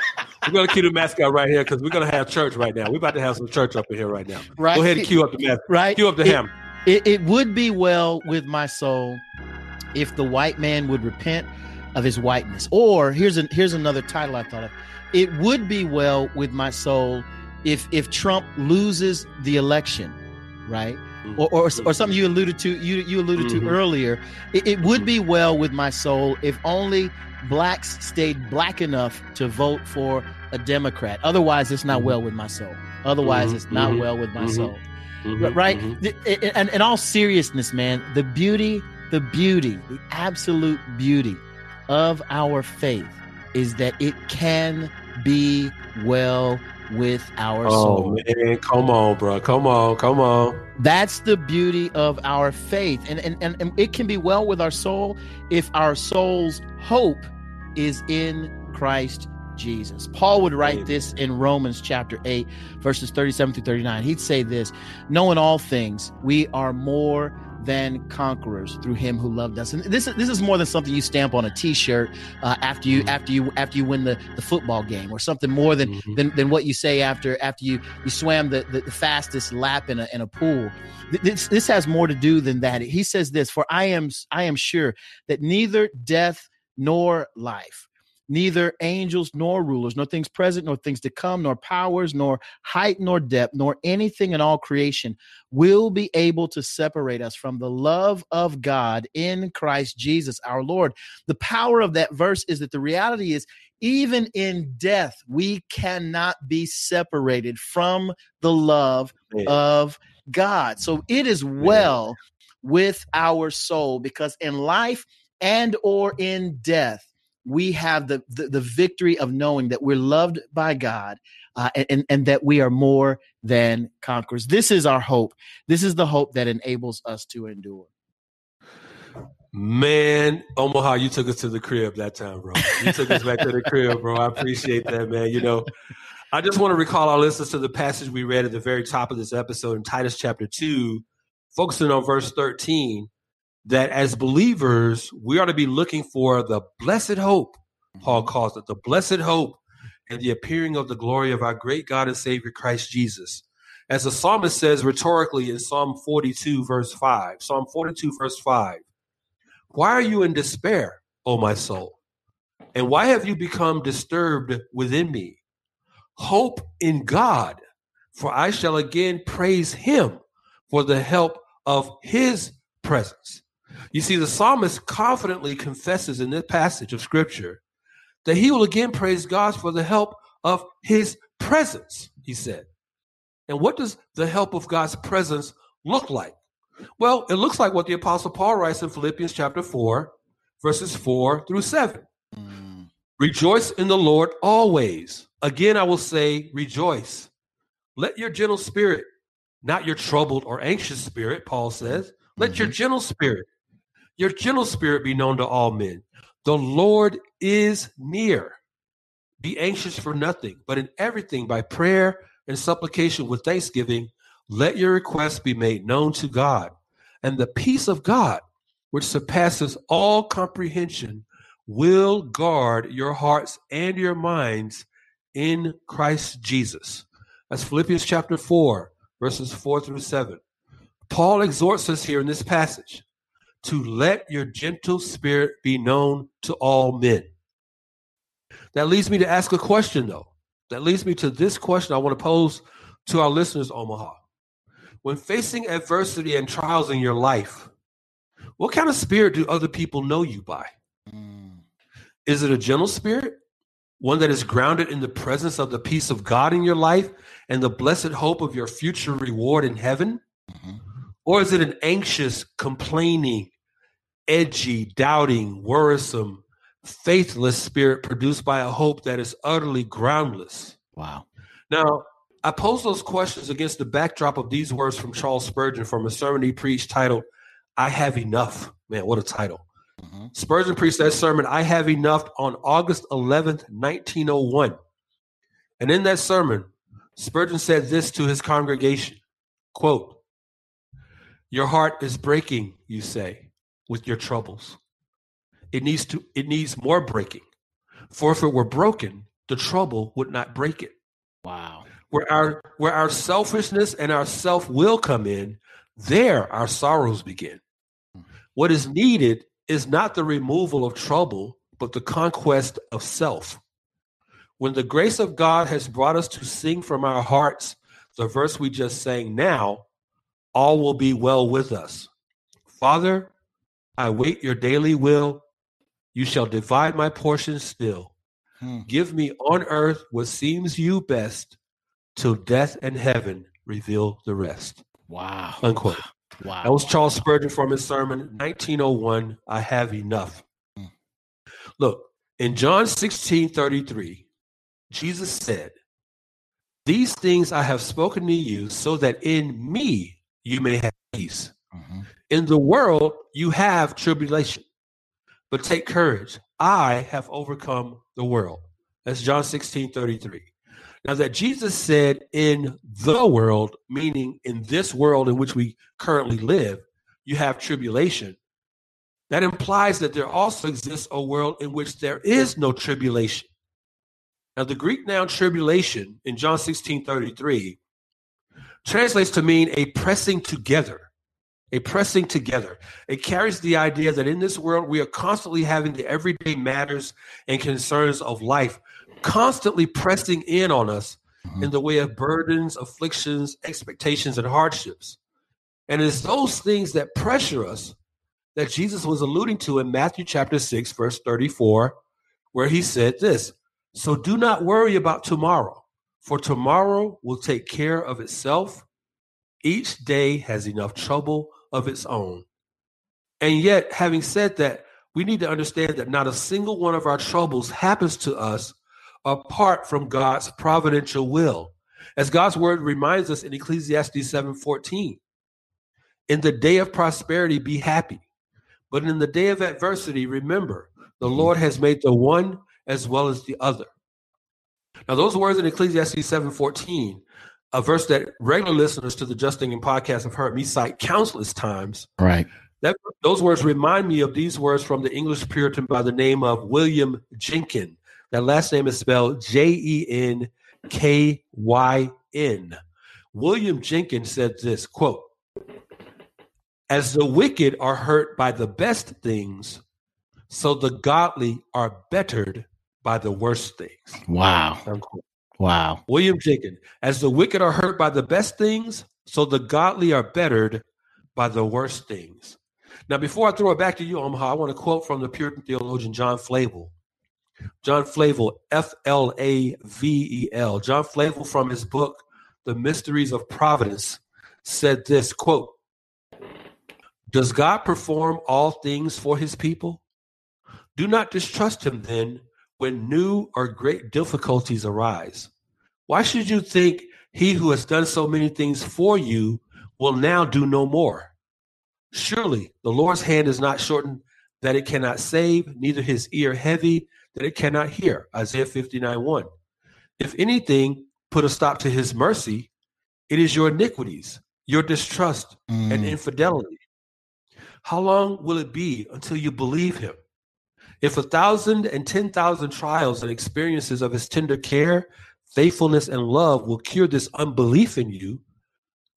We're gonna cue the mascot right here because we're gonna have church right now. We're about to have some church up in here right now. Right. Go ahead and cue up the mascot. Right. Cue up the it, ham. It, it would be well with my soul if the white man would repent of his whiteness. Or here's a, here's another title I thought of. It would be well with my soul if if Trump loses the election, right? Mm-hmm. Or, or, or something you alluded to you you alluded mm-hmm. to earlier. It, it would be well with my soul if only blacks stayed black enough to vote for a Democrat. Otherwise, it's not well with my soul. Otherwise, mm-hmm, it's not mm-hmm, well with my mm-hmm, soul. right? And in all seriousness, man, the beauty, the beauty, the absolute beauty of our faith is that it can be well with our oh, soul. man, come on, bro. Come on, come on. That's the beauty of our faith. And, and, and, and it can be well with our soul if our soul's hope is in Christ Jesus. Paul would write this in Romans chapter 8, verses 37 through 39. He'd say this Knowing all things, we are more than conquerors through him who loved us. And this is this is more than something you stamp on a t-shirt uh, after you mm-hmm. after you after you win the, the football game or something more than, mm-hmm. than than what you say after after you you swam the, the, the fastest lap in a in a pool. This this has more to do than that. He says this, for I am I am sure that neither death nor life neither angels nor rulers, nor things present, nor things to come, nor powers, nor height, nor depth, nor anything in all creation will be able to separate us from the love of God in Christ Jesus our Lord. The power of that verse is that the reality is, even in death, we cannot be separated from the love yeah. of God. So it is well yeah. with our soul because in life and or in death we have the, the, the victory of knowing that we're loved by God uh, and, and that we are more than conquerors. This is our hope. This is the hope that enables us to endure. Man, Omaha, you took us to the crib that time, bro. You took us back to the crib, bro. I appreciate that, man. You know, I just want to recall our listeners to the passage we read at the very top of this episode in Titus chapter 2, focusing on verse 13 that as believers, we are to be looking for the blessed hope, Paul mm-hmm. calls it, the blessed hope and the appearing of the glory of our great God and Savior Christ Jesus. As the psalmist says rhetorically in Psalm 42, verse 5, Psalm 42, verse 5, why are you in despair, O my soul? And why have you become disturbed within me? Hope in God, for I shall again praise him for the help of his presence. You see, the psalmist confidently confesses in this passage of scripture that he will again praise God for the help of his presence, he said. And what does the help of God's presence look like? Well, it looks like what the Apostle Paul writes in Philippians chapter 4, verses 4 through 7. Mm. Rejoice in the Lord always. Again, I will say, rejoice. Let your gentle spirit, not your troubled or anxious spirit, Paul says, let mm-hmm. your gentle spirit your gentle spirit be known to all men. The Lord is near. Be anxious for nothing, but in everything by prayer and supplication with thanksgiving, let your requests be made known to God. And the peace of God, which surpasses all comprehension, will guard your hearts and your minds in Christ Jesus. That's Philippians chapter 4, verses 4 through 7. Paul exhorts us here in this passage to let your gentle spirit be known to all men. That leads me to ask a question, though. That leads me to this question I want to pose to our listeners, Omaha. When facing adversity and trials in your life, what kind of spirit do other people know you by? Mm. Is it a gentle spirit? One that is grounded in the presence of the peace of God in your life and the blessed hope of your future reward in heaven? Or is it an anxious, complaining, edgy, doubting, worrisome, faithless spirit produced by a hope that is utterly groundless? Wow. Now, I pose those questions against the backdrop of these words from Charles Spurgeon from a sermon he preached titled, I Have Enough. Man, what a title. Mm-hmm. Spurgeon preached that sermon, I Have Enough, on August 11th, 1901. And in that sermon, Spurgeon said this to his congregation quote, Your heart is breaking, you say, with your troubles. It needs to it needs more breaking. For if it were broken, the trouble would not break it. Wow where our where our selfishness and our self-will come in, there our sorrows begin. What is needed is not the removal of trouble, but the conquest of self. When the grace of God has brought us to sing from our hearts the verse we just sang now, all will be well with us. Father, I wait your daily will. You shall divide my portion still. Hmm. Give me on earth what seems you best, till death and heaven reveal the rest. Wow. Unquote. Wow. That was Charles Spurgeon from his sermon, 1901, I Have Enough. Mm. Look, in John 16 33, Jesus said, These things I have spoken to you so that in me you may have peace. Mm-hmm. In the world you have tribulation, but take courage. I have overcome the world. That's John 16 33. Now, that Jesus said in the world, meaning in this world in which we currently live, you have tribulation. That implies that there also exists a world in which there is no tribulation. Now, the Greek noun tribulation in John 16 33 translates to mean a pressing together, a pressing together. It carries the idea that in this world we are constantly having the everyday matters and concerns of life constantly pressing in on us mm-hmm. in the way of burdens, afflictions, expectations, and hardships. And it's those things that pressure us that Jesus was alluding to in Matthew chapter 6, verse 34, where he said this So do not worry about tomorrow, for tomorrow will take care of itself. Each day has enough trouble of its own. And yet, having said that, we need to understand that not a single one of our troubles happens to us apart from God's providential will. As God's word reminds us in Ecclesiastes 7:14, in the day of prosperity be happy, but in the day of adversity remember, the Lord has made the one as well as the other. Now those words in Ecclesiastes 7:14, a verse that regular listeners to the Just Thinking podcast have heard me cite countless times. Right. That, those words remind me of these words from the English Puritan by the name of William Jenkyn. That last name is spelled J E N K Y N. William Jenkins said this quote, As the wicked are hurt by the best things, so the godly are bettered by the worst things. Wow. Unquote. Wow. William Jenkins, as the wicked are hurt by the best things, so the godly are bettered by the worst things. Now, before I throw it back to you, Omaha, I want to quote from the Puritan theologian John Flavel. John Flavel, F L A V E L. John Flavel, from his book, The Mysteries of Providence, said this quote, Does God perform all things for his people? Do not distrust him then when new or great difficulties arise. Why should you think he who has done so many things for you will now do no more? Surely the Lord's hand is not shortened that it cannot save, neither his ear heavy that it cannot hear. Isaiah 59 1. If anything put a stop to his mercy, it is your iniquities, your distrust, mm. and infidelity. How long will it be until you believe him? If a thousand and ten thousand trials and experiences of his tender care, faithfulness, and love will cure this unbelief in you,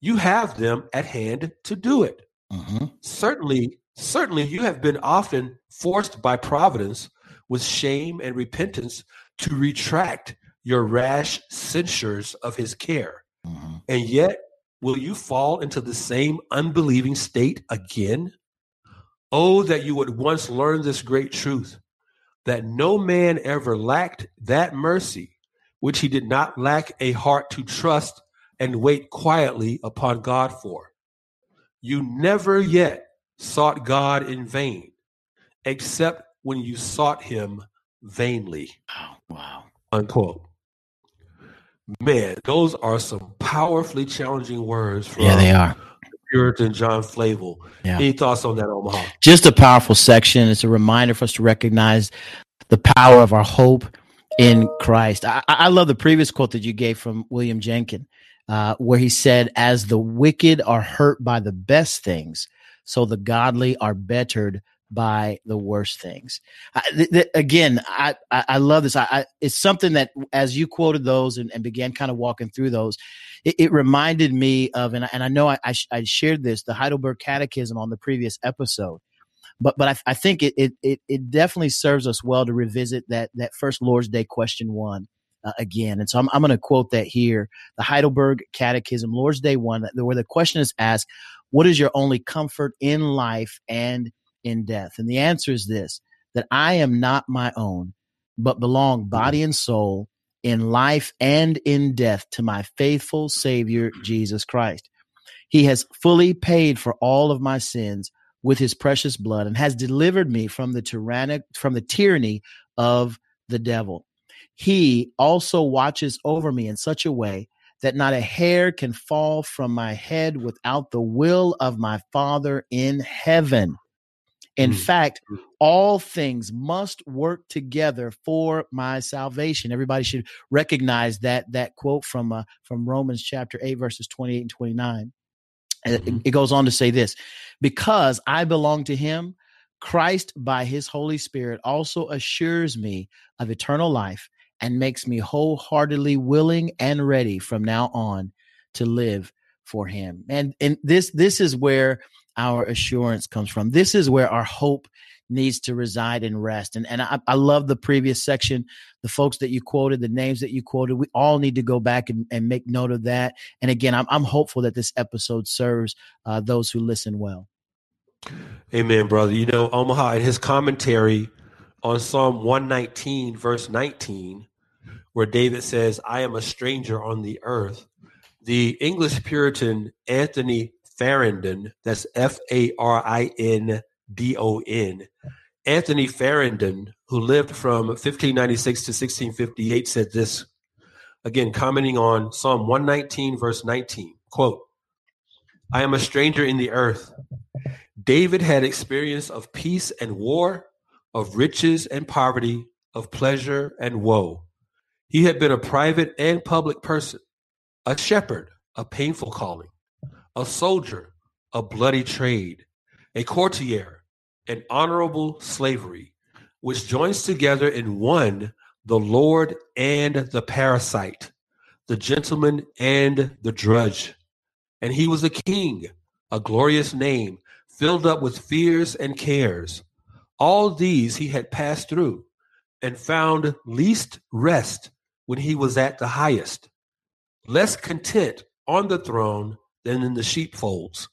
you have them at hand to do it. Mm-hmm. Certainly, Certainly, you have been often forced by providence with shame and repentance to retract your rash censures of his care. Mm-hmm. And yet, will you fall into the same unbelieving state again? Oh, that you would once learn this great truth that no man ever lacked that mercy which he did not lack a heart to trust and wait quietly upon God for. You never yet sought God in vain, except when you sought him vainly. Oh, wow. Unquote. Man, those are some powerfully challenging words from yeah, they are. Puritan John Flavel. Yeah. Any thoughts on that, Omaha? Just a powerful section. It's a reminder for us to recognize the power of our hope in Christ. I, I love the previous quote that you gave from William Jenkyn, uh, where he said, As the wicked are hurt by the best things, so the godly are bettered by the worst things. I, th- th- again, I, I, I, love this. I, it's something that, as you quoted those and, and began kind of walking through those, it, it reminded me of, and, and I know I, I, shared this, the Heidelberg Catechism on the previous episode. But but I, I think it, it it definitely serves us well to revisit that that first Lord's Day question one. Uh, again. And so I'm, I'm going to quote that here the Heidelberg Catechism, Lord's Day 1, where the question is asked, What is your only comfort in life and in death? And the answer is this that I am not my own, but belong body and soul in life and in death to my faithful Savior, Jesus Christ. He has fully paid for all of my sins with his precious blood and has delivered me from the tyrannic from the tyranny of the devil. He also watches over me in such a way that not a hair can fall from my head without the will of my Father in heaven. In mm. fact, mm. all things must work together for my salvation. Everybody should recognize that that quote from uh, from Romans chapter 8 verses 28 and 29. Mm-hmm. It goes on to say this because I belong to him, Christ, by his Holy Spirit, also assures me of eternal life and makes me wholeheartedly willing and ready from now on to live for him. And and this this is where our assurance comes from. This is where our hope needs to reside and rest. And and I, I love the previous section, the folks that you quoted, the names that you quoted. We all need to go back and, and make note of that. And again, I'm I'm hopeful that this episode serves uh, those who listen well. Amen, brother. You know, Omaha in his commentary on Psalm 119, verse 19, where David says, I am a stranger on the earth. The English Puritan Anthony Farindon, that's F A R I N D O N, Anthony Farindon, who lived from 1596 to 1658, said this again, commenting on Psalm 119, verse 19 quote, I am a stranger in the earth. David had experience of peace and war, of riches and poverty, of pleasure and woe. He had been a private and public person, a shepherd, a painful calling, a soldier, a bloody trade, a courtier, an honorable slavery, which joins together in one the Lord and the parasite, the gentleman and the drudge. And he was a king, a glorious name, filled up with fears and cares. All these he had passed through and found least rest when he was at the highest, less content on the throne than in the sheepfolds.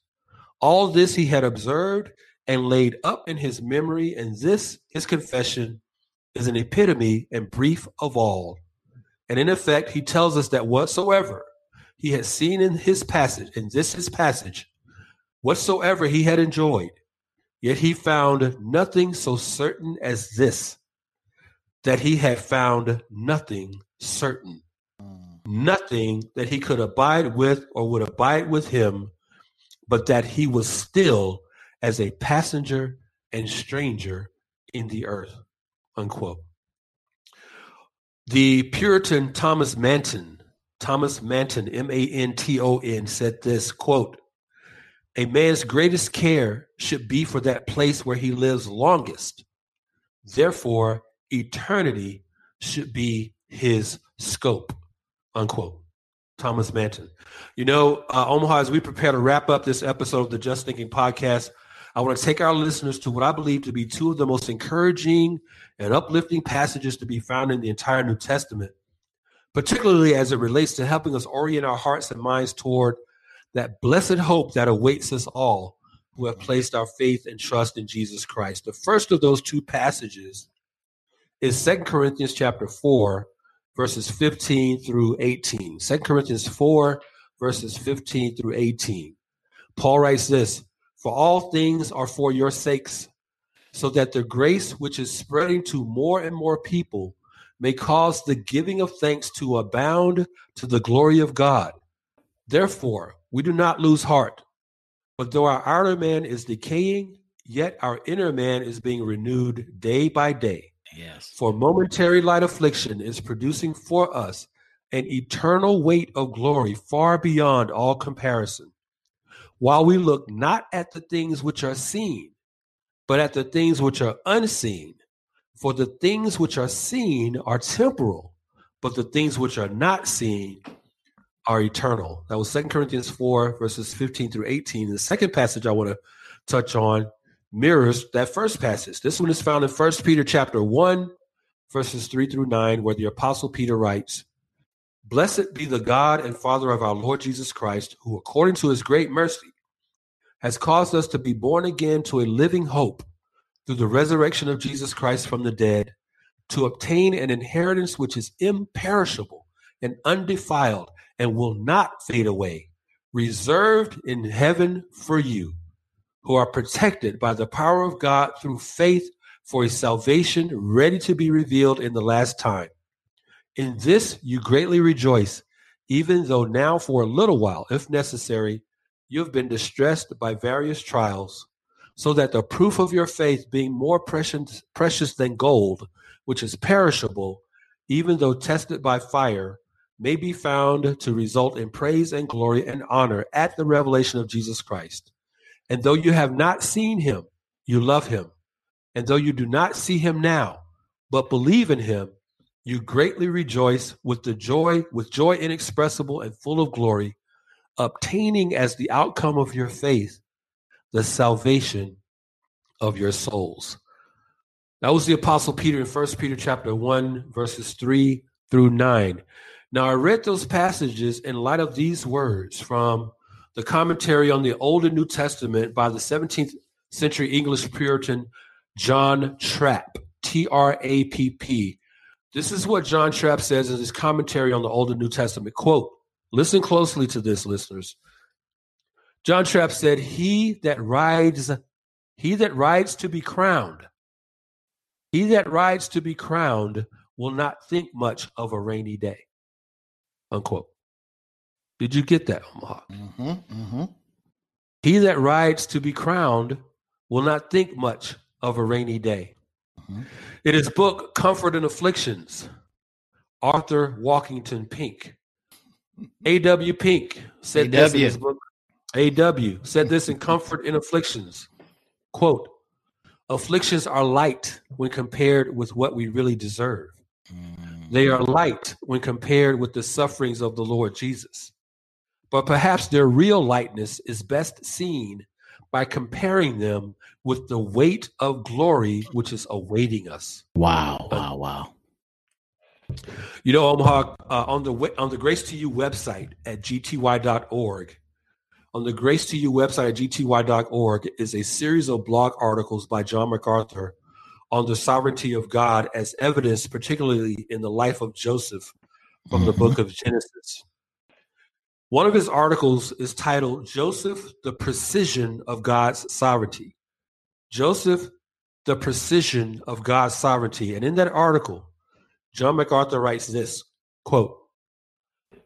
All this he had observed and laid up in his memory, and this, his confession, is an epitome and brief of all. And in effect, he tells us that whatsoever he had seen in his passage, in this his passage, whatsoever he had enjoyed, yet he found nothing so certain as this, that he had found nothing certain, nothing that he could abide with or would abide with him, but that he was still as a passenger and stranger in the earth. Unquote. The Puritan Thomas Manton, Thomas Manton, M A N T O N, said this quote, A man's greatest care should be for that place where he lives longest. Therefore, eternity should be his scope. Unquote. Thomas Manton. You know, uh, Omaha, as we prepare to wrap up this episode of the Just Thinking podcast, I want to take our listeners to what I believe to be two of the most encouraging and uplifting passages to be found in the entire New Testament, particularly as it relates to helping us orient our hearts and minds toward that blessed hope that awaits us all who have placed our faith and trust in Jesus Christ. The first of those two passages is Second Corinthians chapter 4, verses 15 through 18. 2 Corinthians 4, verses 15 through 18. Paul writes this For all things are for your sakes, so that the grace which is spreading to more and more people may cause the giving of thanks to abound to the glory of God. Therefore, we do not lose heart, but though our outer man is decaying, yet our inner man is being renewed day by day. Yes. For momentary light affliction is producing for us an eternal weight of glory far beyond all comparison. While we look not at the things which are seen, but at the things which are unseen. For the things which are seen are temporal, but the things which are not seen are eternal. That was 2 Corinthians 4, verses 15 through 18. The second passage I want to touch on mirrors that first passage. This one is found in 1 Peter chapter 1, verses 3 through 9, where the apostle Peter writes, Blessed be the God and Father of our Lord Jesus Christ, who according to his great mercy has caused us to be born again to a living hope through the resurrection of Jesus Christ from the dead, to obtain an inheritance which is imperishable and undefiled and will not fade away, reserved in heaven for you who are protected by the power of God through faith for a salvation ready to be revealed in the last time. In this you greatly rejoice, even though now for a little while, if necessary, you have been distressed by various trials, so that the proof of your faith, being more precious, precious than gold, which is perishable, even though tested by fire, may be found to result in praise and glory and honor at the revelation of Jesus Christ. And though you have not seen him, you love him. And though you do not see him now, but believe in him, you greatly rejoice with the joy, with joy inexpressible and full of glory, obtaining as the outcome of your faith the salvation of your souls. That was the apostle Peter in First Peter chapter 1 verses 3 through 9. Now I read those passages in light of these words from the commentary on the Old and New Testament by the 17th century English Puritan John Trapp, T R A P P. This is what John Trapp says in his commentary on the Old and New Testament. Quote, listen closely to this, listeners. John Trapp said, He that rides, he that rides to be crowned, he that rides to be crowned will not think much of a rainy day. Unquote. Did you get that, Omaha? Mm-hmm, mm-hmm. He that rides to be crowned will not think much of a rainy day. Mm-hmm. In his book, Comfort and Afflictions, Arthur Walkington Pink, A.W. Pink said A. this in his book. A.W. said this in Comfort and Afflictions. Quote, afflictions are light when compared with what we really deserve. Mm. They are light when compared with the sufferings of the Lord Jesus. But perhaps their real lightness is best seen by comparing them with the weight of glory which is awaiting us. Wow, wow, wow. You know, Omaha, uh, on the on the Grace to You website at gty.org, on the Grace to You website at gty.org is a series of blog articles by John MacArthur on the sovereignty of God as evidence, particularly in the life of Joseph from the mm-hmm. book of Genesis. One of his articles is titled Joseph, the Precision of God's Sovereignty. Joseph, the Precision of God's Sovereignty. And in that article, John MacArthur writes this quote,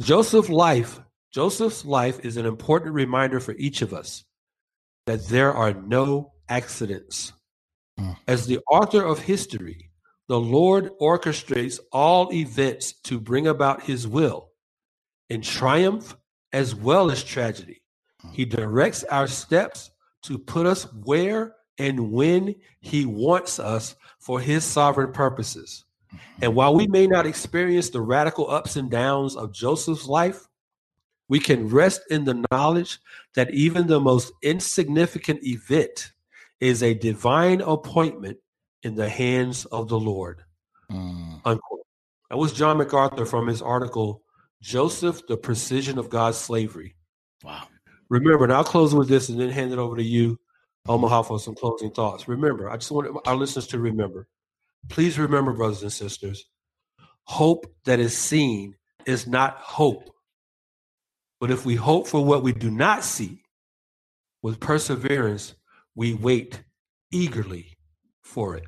Joseph's life, Joseph's life is an important reminder for each of us that there are no accidents. Hmm. As the author of history, the Lord orchestrates all events to bring about his will in triumph as well as tragedy. He directs our steps to put us where and when He wants us for His sovereign purposes. And while we may not experience the radical ups and downs of Joseph's life, we can rest in the knowledge that even the most insignificant event is a divine appointment in the hands of the Lord. Mm. Unquote. That was John MacArthur from his article, Joseph, the Precision of God's Slavery. Wow. Remember, and I'll close with this and then hand it over to you, Omaha, for some closing thoughts. Remember, I just want our listeners to remember. Please remember, brothers and sisters, hope that is seen is not hope. But if we hope for what we do not see, with perseverance, we wait eagerly for it.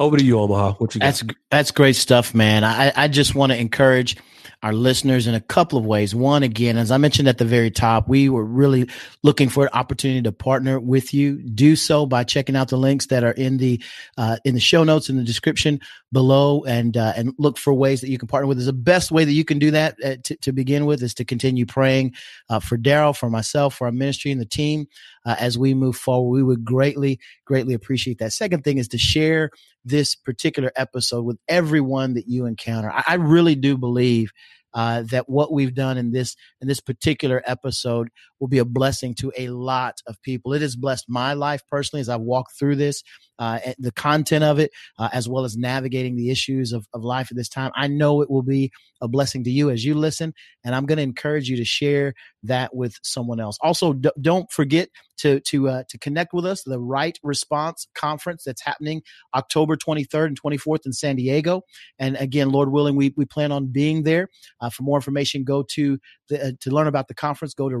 Over to you, Omaha. What you got? That's that's great stuff, man. I, I just want to encourage our listeners in a couple of ways. One, again, as I mentioned at the very top, we were really looking for an opportunity to partner with you. Do so by checking out the links that are in the uh, in the show notes in the description below, and uh, and look for ways that you can partner with us. The best way that you can do that uh, to, to begin with is to continue praying uh, for Darrell, for myself, for our ministry and the team uh, as we move forward. We would greatly, greatly appreciate that. Second thing is to share this particular episode with everyone that you encounter. I, I really do believe uh, that what we've done in this in this particular episode will be a blessing to a lot of people. It has blessed my life personally as I've walked through this, uh, the content of it, uh, as well as navigating the issues of, of life at this time. I know it will be a blessing to you as you listen, and I'm going to encourage you to share that with someone else. Also, d- don't forget to to uh, to connect with us. The Right Response Conference that's happening October 23rd and 24th in San Diego, and again, Lord willing, we we plan on being there. Uh, for more information, go to the, uh, to learn about the conference. Go to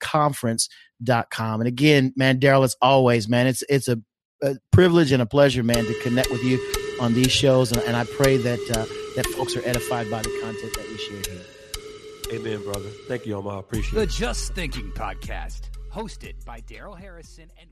rightresponseconference.com. And again, man, Darrell, as always, man, it's it's a, a, privilege and a pleasure, man, to connect with you on these shows, and, and I pray that uh, that folks are edified by the content that we share here. Amen, brother. Thank you, Omar. I appreciate the it. The Just Thinking Podcast, hosted by Darrell Harrison and